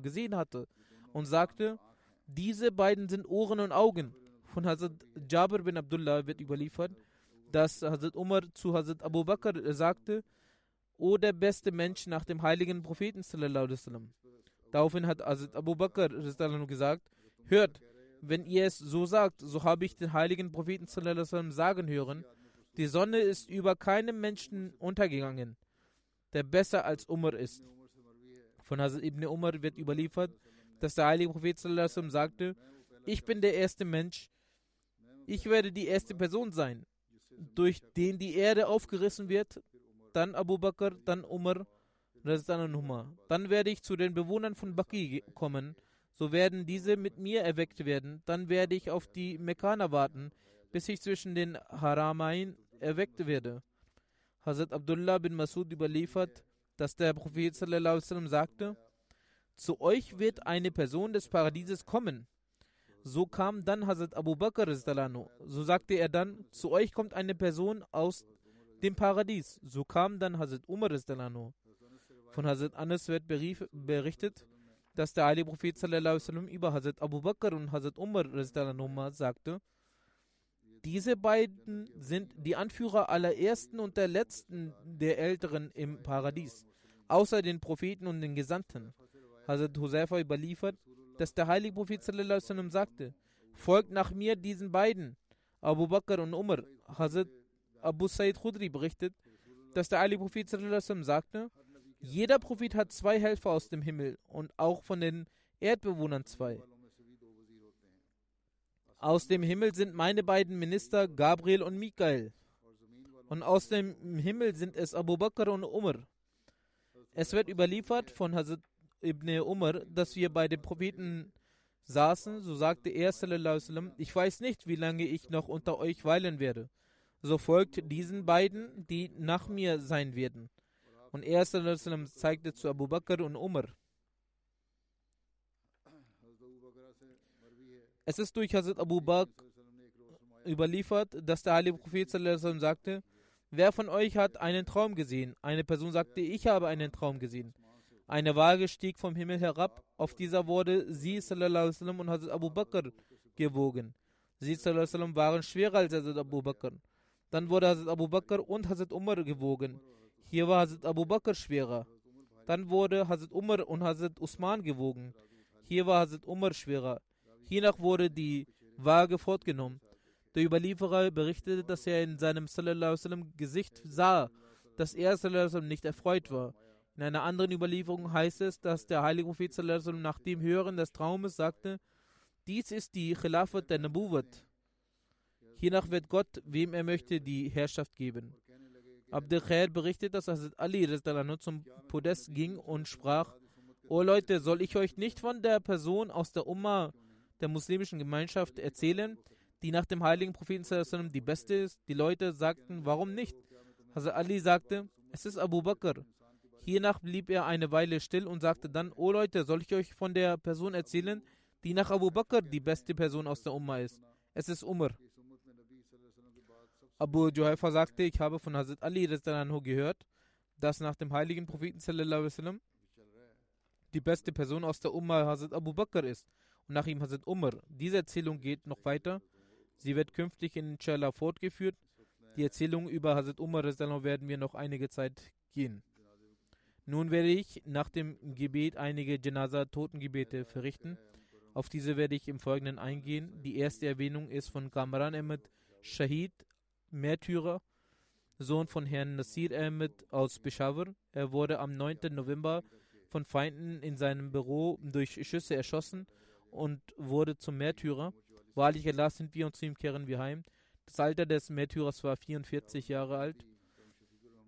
Speaker 1: gesehen hatte und sagte, diese beiden sind Ohren und Augen. Von Hazrat Jabir bin Abdullah wird überliefert, dass Hazrat Umar zu Hazrat Abu Bakr sagte, O der beste Mensch nach dem heiligen Propheten Daraufhin hat Hazrat Abu Bakr gesagt, hört, wenn ihr es so sagt, so habe ich den heiligen Propheten sagen hören, die Sonne ist über keinem Menschen untergegangen, der besser als Umar ist. Von Hazrat Ibn Umar wird überliefert, dass der heilige Prophet sagte, ich bin der erste Mensch, ich werde die erste Person sein, durch den die Erde aufgerissen wird, dann Abu Bakr, dann Umar, dann werde ich zu den Bewohnern von Baki kommen, so werden diese mit mir erweckt werden, dann werde ich auf die Mekkaner warten, bis ich zwischen den Haramain erweckt werde. Hazrat Abdullah bin Masud überliefert, dass der Prophet sallam, sagte, zu euch wird eine Person des Paradieses kommen, so kam dann Hazrat Abu Bakr, so sagte er dann, zu euch kommt eine Person aus dem Paradies. So kam dann Hazrat Umar. Von Hazrat Anas wird berichtet, dass der Ali Prophet sallam, über Hazrat Abu Bakr und Hazrat Umar sagte, diese beiden sind die Anführer aller Ersten und der Letzten der Älteren im Paradies, außer den Propheten und den Gesandten. Hazrat Huzaifa überliefert, dass der heilige Prophet sallam, sagte, folgt nach mir diesen beiden, Abu Bakr und Umar. Hazrat Abu Said Khudri berichtet, dass der heilige Prophet sallam, sagte, jeder Prophet hat zwei Helfer aus dem Himmel und auch von den Erdbewohnern zwei. Aus dem Himmel sind meine beiden Minister Gabriel und Michael. Und aus dem Himmel sind es Abu Bakr und Umar. Es wird überliefert von Hazrat Ibn Umar, dass wir bei dem Propheten saßen, so sagte er, ich weiß nicht, wie lange ich noch unter euch weilen werde. So folgt diesen beiden, die nach mir sein werden. Und er sallam, zeigte zu Abu Bakr und Umar. Es ist durch Hazrat Abu Bakr überliefert, dass der heilige Prophet sallam, sagte, wer von euch hat einen Traum gesehen? Eine Person sagte, ich habe einen Traum gesehen. Eine Waage stieg vom Himmel herab. Auf dieser wurde sie sallam, und Hazrat Abu Bakr gewogen. Sie sallam, waren schwerer als Hazrat Abu Bakr. Dann wurde Hazrat Abu Bakr und Hazrat Umar gewogen. Hier war Hazrat Abu Bakr schwerer. Dann wurde Hazrat Umar und Hazrat Usman gewogen. Hier war Hazrat Umar schwerer. Hiernach wurde die Waage fortgenommen. Der Überlieferer berichtete, dass er in seinem sallam, Gesicht sah, dass er sallam, nicht erfreut war. In einer anderen Überlieferung heißt es, dass der heilige Prophet nach dem Hören des Traumes sagte, dies ist die Khilafat der Nabuwat. Hiernach wird Gott, wem er möchte, die Herrschaft geben. Abdel Khair berichtet, dass Hazrat Ali zum Podest ging und sprach, O Leute, soll ich euch nicht von der Person aus der Umma der muslimischen Gemeinschaft erzählen, die nach dem heiligen Propheten die beste ist? Die Leute sagten, warum nicht? Hazrat Ali sagte, es ist Abu Bakr. Hiernach blieb er eine Weile still und sagte dann, O Leute, soll ich euch von der Person erzählen, die nach Abu Bakr die beste Person aus der Umma ist? Es ist Umar. Abu Juhaifa sagte, ich habe von Hazrat Ali gehört, dass nach dem heiligen Propheten sallam, die beste Person aus der Umma Hazrat Abu Bakr ist und nach ihm Hazrat Umar. Diese Erzählung geht noch weiter. Sie wird künftig in Inshallah fortgeführt. Die Erzählung über Hazrat Umar werden wir noch einige Zeit gehen. Nun werde ich nach dem Gebet einige Janaza-Totengebete verrichten. Auf diese werde ich im Folgenden eingehen. Die erste Erwähnung ist von Kamran Ahmed Shahid, Märtyrer. Sohn von Herrn Nasir Ahmed aus Peshawar. Er wurde am 9. November von Feinden in seinem Büro durch Schüsse erschossen und wurde zum Märtyrer. Wahrlich Allah sind wir und zu ihm kehren wir heim. Das Alter des Märtyrers war 44 Jahre alt.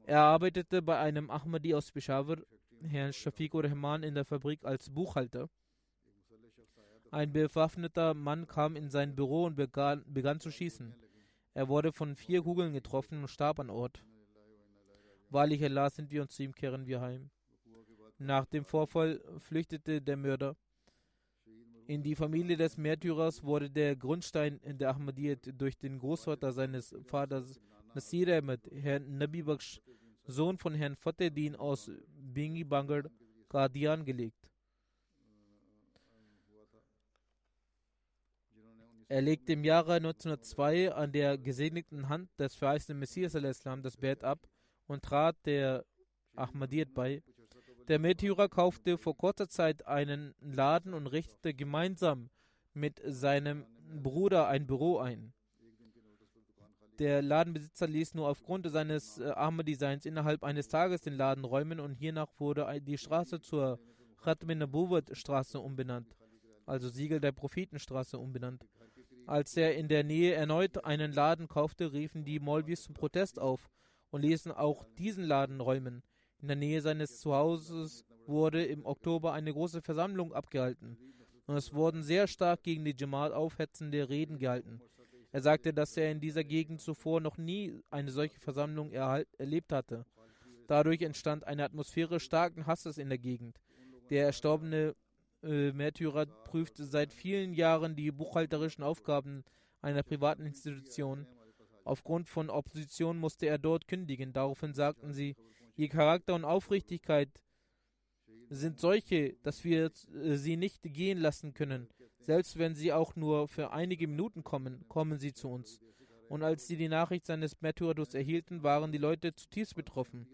Speaker 1: Er arbeitete bei einem Ahmadi aus Peshawar, Herrn Shafiqur Rahman, in der Fabrik als Buchhalter. Ein bewaffneter Mann kam in sein Büro und begann, begann zu schießen. Er wurde von vier Kugeln getroffen und starb an Ort. Wahrlich Allah sind wir und zu ihm kehren wir heim. Nach dem Vorfall flüchtete der Mörder. In die Familie des Märtyrers wurde der Grundstein in der Ahmadiyyat durch den Großvater seines Vaters Nasir Ahmed, Herrn Nabi Baksh, Sohn von Herrn Fatehdin aus Bingi Bangar, Qadian gelegt. Er legte im Jahre 1902 an der gesegneten Hand des verheißenen Messias das Bett ab und trat der Ahmadiyyat bei. Der Märtyrer kaufte vor kurzer Zeit einen Laden und richtete gemeinsam mit seinem Bruder ein Büro ein. Der Ladenbesitzer ließ nur aufgrund seines äh, Ahmadi-Seins innerhalb eines Tages den Laden räumen und hiernach wurde die Straße zur Khatmin Nabuwat Straße umbenannt, also Siegel der Prophetenstraße umbenannt. Als er in der Nähe erneut einen Laden kaufte, riefen die Molvis zum Protest auf und ließen auch diesen Laden räumen. In der Nähe seines Zuhauses wurde im Oktober eine große Versammlung abgehalten und es wurden sehr stark gegen die Jamaat aufhetzende Reden gehalten. Er sagte, dass er in dieser Gegend zuvor noch nie eine solche Versammlung erlebt hatte. Dadurch entstand eine Atmosphäre starken Hasses in der Gegend. Der erstorbene äh, Märtyrer prüfte seit vielen Jahren die buchhalterischen Aufgaben einer privaten Institution. Aufgrund von Opposition musste er dort kündigen. Daraufhin sagten sie, ihr Charakter und Aufrichtigkeit sind solche, dass wir äh, sie nicht gehen lassen können. Selbst wenn sie auch nur für einige Minuten kommen, kommen sie zu uns. Und als sie die Nachricht seines Märtyrertods erhielten, waren die Leute zutiefst betroffen.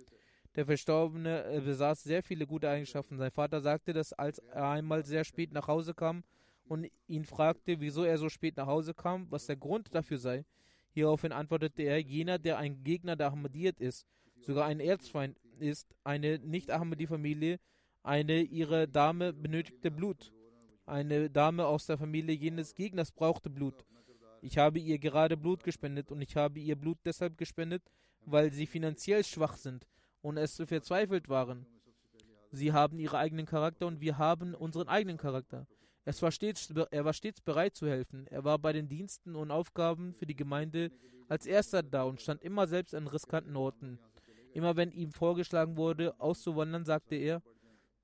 Speaker 1: Der Verstorbene äh, besaß sehr viele gute Eigenschaften. Sein Vater sagte, dass als er einmal sehr spät nach Hause kam und ihn fragte, wieso er so spät nach Hause kam, was der Grund dafür sei. Hieraufhin antwortete er, jener, der ein Gegner der Ahmadiyyat ist, sogar ein Erzfeind ist, eine Nicht-Ahmadi-Familie, eine ihre Dame benötigte Blut. Eine Dame aus der Familie jenes Gegners brauchte Blut. Ich habe ihr gerade Blut gespendet und ich habe ihr Blut deshalb gespendet, weil sie finanziell schwach sind und es verzweifelt waren. Sie haben ihren eigenen Charakter und wir haben unseren eigenen Charakter. Es war stets, er war stets bereit zu helfen. Er war bei den Diensten und Aufgaben für die Gemeinde als erster da und stand immer selbst an riskanten Orten. Immer wenn ihm vorgeschlagen wurde, auszuwandern, sagte er,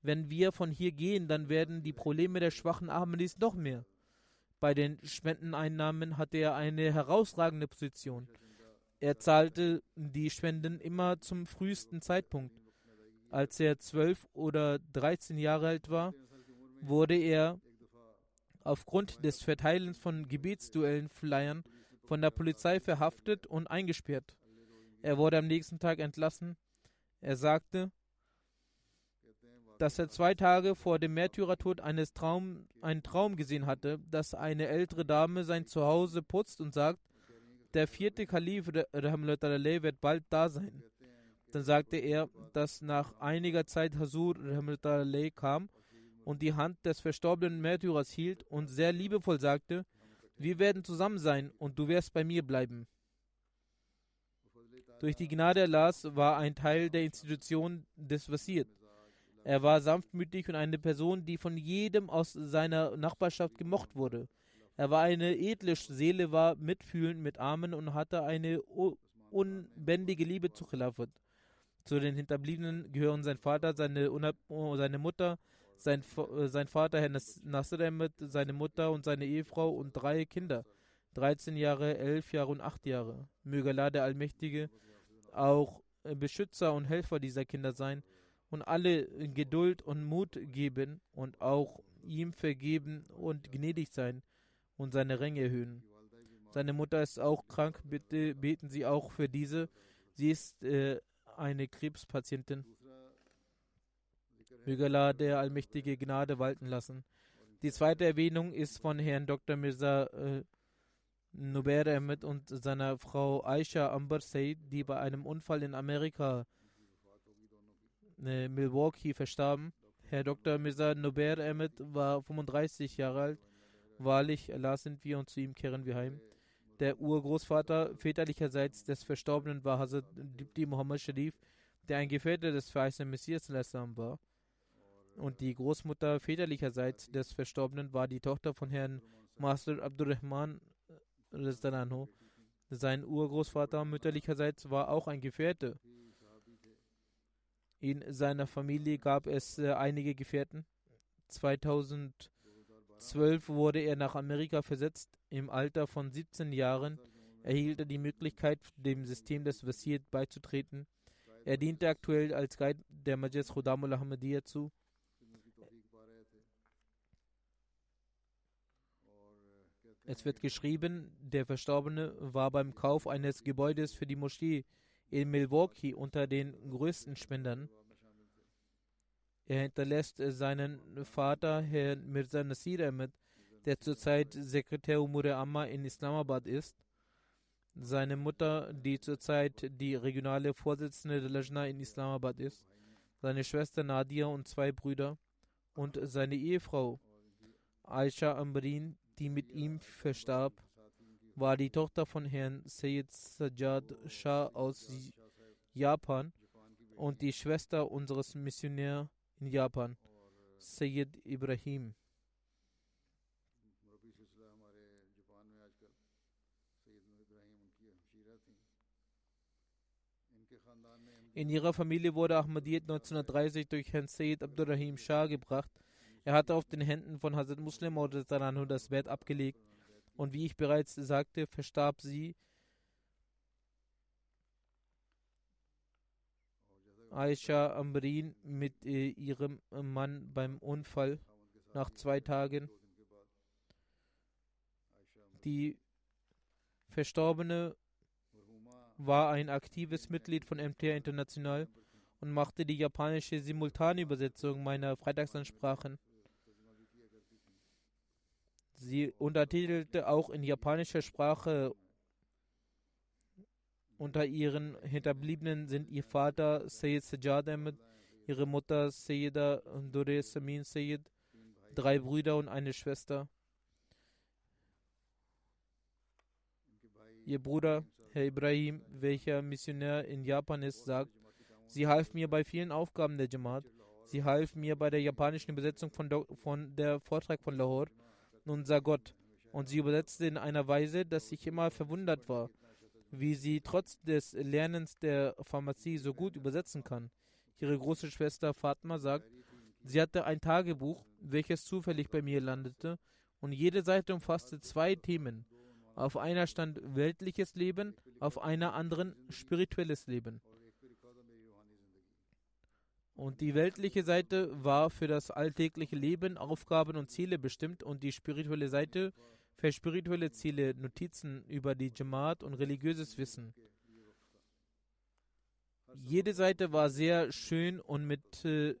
Speaker 1: wenn wir von hier gehen, dann werden die Probleme der schwachen Ahmadis noch mehr. Bei den Spendeneinnahmen hatte er eine herausragende Position. Er zahlte die Spenden immer zum frühesten Zeitpunkt. Als er zwölf oder dreizehn Jahre alt war, wurde er aufgrund des Verteilens von Gebetsduellen-Flyern von der Polizei verhaftet und eingesperrt. Er wurde am nächsten Tag entlassen. Er sagte, dass er zwei Tage vor dem Märtyrertod eines Traum, einen Traum gesehen hatte, dass eine ältere Dame sein Zuhause putzt und sagt, der vierte Kalif wird bald da sein. Dann sagte er, dass nach einiger Zeit Hasur kam und die Hand des verstorbenen Märtyrers hielt und sehr liebevoll sagte, wir werden zusammen sein und du wirst bei mir bleiben. Durch die Gnade Allahs war ein Teil der Institution des Wasirt. Er war sanftmütig und eine Person, die von jedem aus seiner Nachbarschaft gemocht wurde. Er war eine edle Seele, war mitfühlend mit Armen und hatte eine unbändige Liebe zu Khilafat. Zu den Hinterbliebenen gehören sein Vater, seine, seine Mutter, sein, sein Vater Herr Nasser Ahmed, seine Mutter und seine Ehefrau und drei Kinder, 13 Jahre, 11 Jahre und 8 Jahre. Möge Allah der Allmächtige auch Beschützer und Helfer dieser Kinder sein und alle Geduld und Mut geben und auch ihm vergeben und gnädig sein und seine Ränge erhöhen. Seine Mutter ist auch krank, bitte beten Sie auch für diese. Sie ist äh, eine Krebspatientin. Möge Allah der allmächtige Gnade walten lassen. Die zweite Erwähnung ist von Herrn Dr. Mirza äh, Nubair Ahmed und seiner Frau Aisha Amber Said, die bei einem Unfall in Amerika, äh, Milwaukee, verstarben. Herr Dr. Mirza Nubair Ahmed war 35 Jahre alt. Wahrlich, Allah sind wir und zu ihm kehren wir heim. Der Urgroßvater väterlicherseits des Verstorbenen war Hazrat Dipti Muhammad Sharif, der ein Gefährte des verheißenen Messias war. Und die Großmutter väterlicherseits des Verstorbenen war die Tochter von Herrn Master Abdurrahman sein Urgroßvater mütterlicherseits war auch ein Gefährte. In seiner Familie gab es äh, einige Gefährten. 2012 wurde er nach Amerika versetzt. Im Alter von 17 Jahren erhielt er die Möglichkeit, dem System des Wasiyyat beizutreten. Er diente aktuell als Guide der Majlis Khudamul Ahmadiyya zu. Es wird geschrieben, der Verstorbene war beim Kauf eines Gebäudes für die Moschee in Milwaukee unter den größten Spendern. Er hinterlässt seinen Vater, Herrn Mirza Nasir Ahmed, der zurzeit Sekretär Umur Amma in Islamabad ist, seine Mutter, die zurzeit die regionale Vorsitzende der Lajna in Islamabad ist, seine Schwester Nadia und zwei Brüder. Und seine Ehefrau Aisha Amrin, die mit ihm verstarb, war die Tochter von Herrn Sayyid Sajjad Shah aus Japan und die Schwester unseres Missionärs in Japan, Sayyid Ibrahim. In ihrer Familie wurde Ahmadiyyat 1930 durch Herrn Sayyid Abdurrahim Shah gebracht. Er hatte auf den Händen von Hazrat Muslim das Bett abgelegt und wie ich bereits sagte, verstarb sie. Aisha Amrin mit äh, ihrem Mann beim Unfall nach zwei Tagen. Die Verstorbene war ein aktives Mitglied von MTR International und machte die japanische Simultanübersetzung meiner Freitagsansprachen. Sie untertitelte auch in japanischer Sprache. Unter ihren Hinterbliebenen sind ihr Vater Sayyid Sajjad Ahmed, ihre Mutter Sayyida Dure Samin Sayyid, drei Brüder und eine Schwester. Ihr Bruder, Herr Ibrahim, welcher Missionär in Japan ist, sagt, sie half mir bei vielen Aufgaben der Jamaat. Sie half mir bei der japanischen Übersetzung von, von der Vortrag von Lahore unser Gott. Und sie übersetzte in einer Weise, dass ich immer verwundert war, wie sie trotz des Lernens der Pharmazie so gut übersetzen kann. Ihre große Schwester Fatma sagt, sie hatte ein Tagebuch, welches zufällig bei mir landete, und jede Seite umfasste zwei Themen. Auf einer stand weltliches Leben, auf einer anderen spirituelles Leben. Und die weltliche Seite war für das alltägliche Leben, Aufgaben und Ziele bestimmt und die spirituelle Seite für spirituelle Ziele, Notizen über die Jamaat und religiöses Wissen. Jede Seite war sehr schön und mit äh,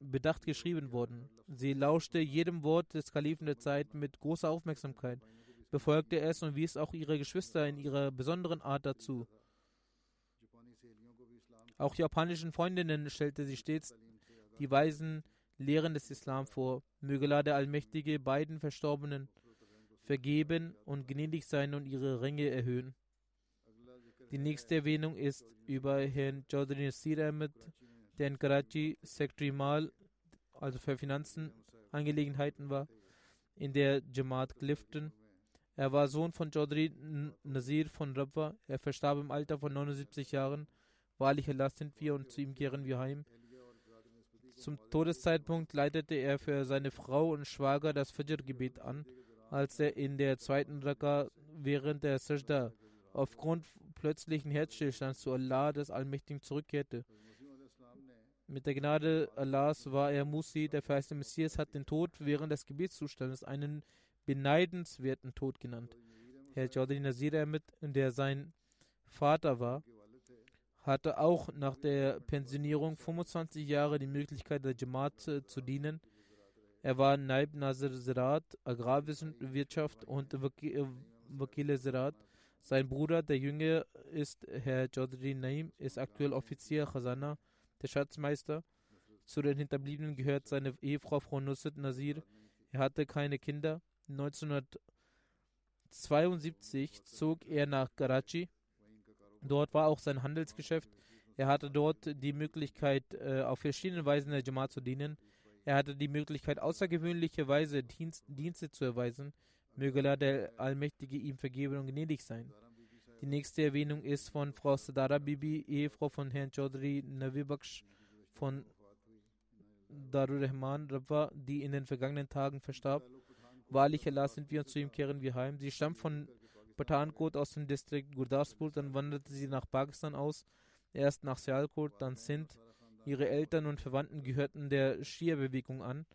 Speaker 1: Bedacht geschrieben worden. Sie lauschte jedem Wort des Kalifen der Zeit mit großer Aufmerksamkeit, befolgte es und wies auch ihre Geschwister in ihrer besonderen Art dazu. Auch japanischen Freundinnen stellte sie stets die weisen Lehren des Islam vor. Möge Allah der Allmächtige beiden Verstorbenen vergeben und gnädig sein und ihre Ränge erhöhen. Die nächste Erwähnung ist über Herrn Chaudhry Nasir Ahmed, der in Karachi Secretary Mal, also für Finanzenangelegenheiten war, in der Jamaat Clifton. Er war Sohn von Chaudhry Nasir von Rabwa. Er verstarb im Alter von 79 Jahren Wahrlich, Allah sind wir und zu ihm kehren wir heim. Zum Todeszeitpunkt leitete er für seine Frau und Schwager das Fajr-Gebet an, als er in der zweiten Raka während der Sajda aufgrund plötzlichen Herzstillstands zu Allah des Allmächtigen zurückkehrte. Mit der Gnade Allahs war er Musi, der verheißene Messias hat den Tod während des Gebetszustandes einen beneidenswerten Tod genannt. Herr Chaudhry Nazir Ahmed, der sein Vater war, hatte auch nach der Pensionierung 25 Jahre die Möglichkeit, der Jamaat zu dienen. Er war Naib Nazir Zirat, Agrarwirtschaft und Wakile Zirat. Sein Bruder, der Jüngere, ist Herr Chaudhry Naim, ist aktuell Offizier Khazana, der Schatzmeister. Zu den Hinterbliebenen gehört seine Ehefrau Frau Nusrat Nazir. Er hatte keine Kinder. 1972 zog er nach Karachi. Dort war auch sein Handelsgeschäft. Er hatte dort die Möglichkeit, äh, auf verschiedene Weisen der Jamaat zu dienen. Er hatte die Möglichkeit, außergewöhnliche Weise Dienst, Dienste zu erweisen. Möge Allah der Allmächtige ihm vergeben und gnädig sein. Die nächste Erwähnung ist von Frau Sadara Bibi, Ehefrau von Herrn Chaudhry Navibaksh von Darul Rahman Rabwa, die in den vergangenen Tagen verstarb. Wahrlich Allah sind wir und zu ihm kehren wir heim. Sie stammt von Pathankot aus dem Distrikt Gurdaspur, dann wanderte sie nach Pakistan aus, erst nach Sialkot, dann Sindh. Ihre Eltern und Verwandten gehörten der Schia-Bewegung an.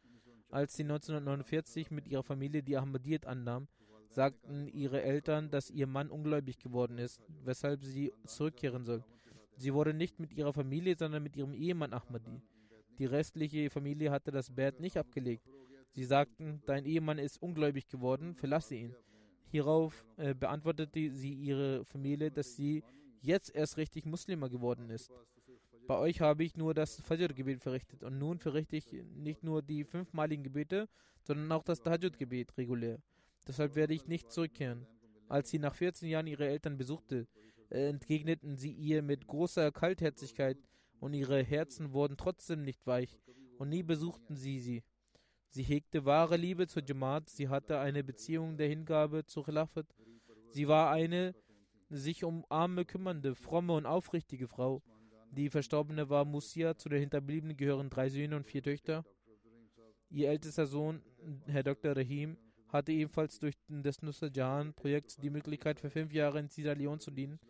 Speaker 1: Als sie 1949 mit ihrer Familie die Ahmadiyyat annahm, sagten ihre Eltern, dass ihr Mann ungläubig geworden ist, weshalb sie zurückkehren soll. Sie wurde nicht mit ihrer Familie, sondern mit ihrem Ehemann Ahmadi. Die restliche Familie hatte das Bett nicht abgelegt. Sie sagten, dein Ehemann ist ungläubig geworden, verlasse ihn. Hierauf äh, beantwortete sie ihre Familie, dass sie jetzt erst richtig Muslima geworden ist. Bei euch habe ich nur das Fajr-Gebet verrichtet und nun verrichte ich nicht nur die fünfmaligen Gebete, sondern auch das Tahajjud-Gebet regulär. Deshalb werde ich nicht zurückkehren. Als sie nach 14 Jahren ihre Eltern besuchte, äh, entgegneten sie ihr mit großer Kaltherzigkeit und ihre Herzen wurden trotzdem nicht weich und nie besuchten sie sie. Sie hegte wahre Liebe zur Jamaat, sie hatte eine Beziehung der Hingabe zur Khilafat. Sie war eine sich um Arme kümmernde, fromme und aufrichtige Frau. Die Verstorbene war Musia, zu den Hinterbliebenen gehören drei Söhne und vier Töchter. Ihr ältester Sohn, Herr Dr. Rahim, hatte ebenfalls durch das Nusrat Jahan-Projekt die Möglichkeit, für fünf Jahre in Sierra Leone zu dienen.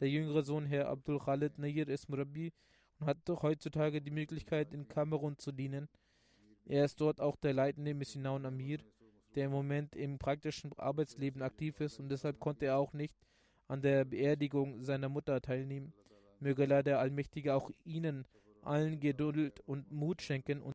Speaker 1: Der jüngere Sohn, Herr Abdul Khalid Nayir, ist Murabi und hat doch heutzutage die Möglichkeit, in Kamerun zu dienen. Er ist dort auch der leitende Missionar Amir, der im Moment im praktischen Arbeitsleben aktiv ist und deshalb konnte er auch nicht an der Beerdigung seiner Mutter teilnehmen. Möge Allah der Allmächtige auch ihnen allen Geduld und Mut schenken und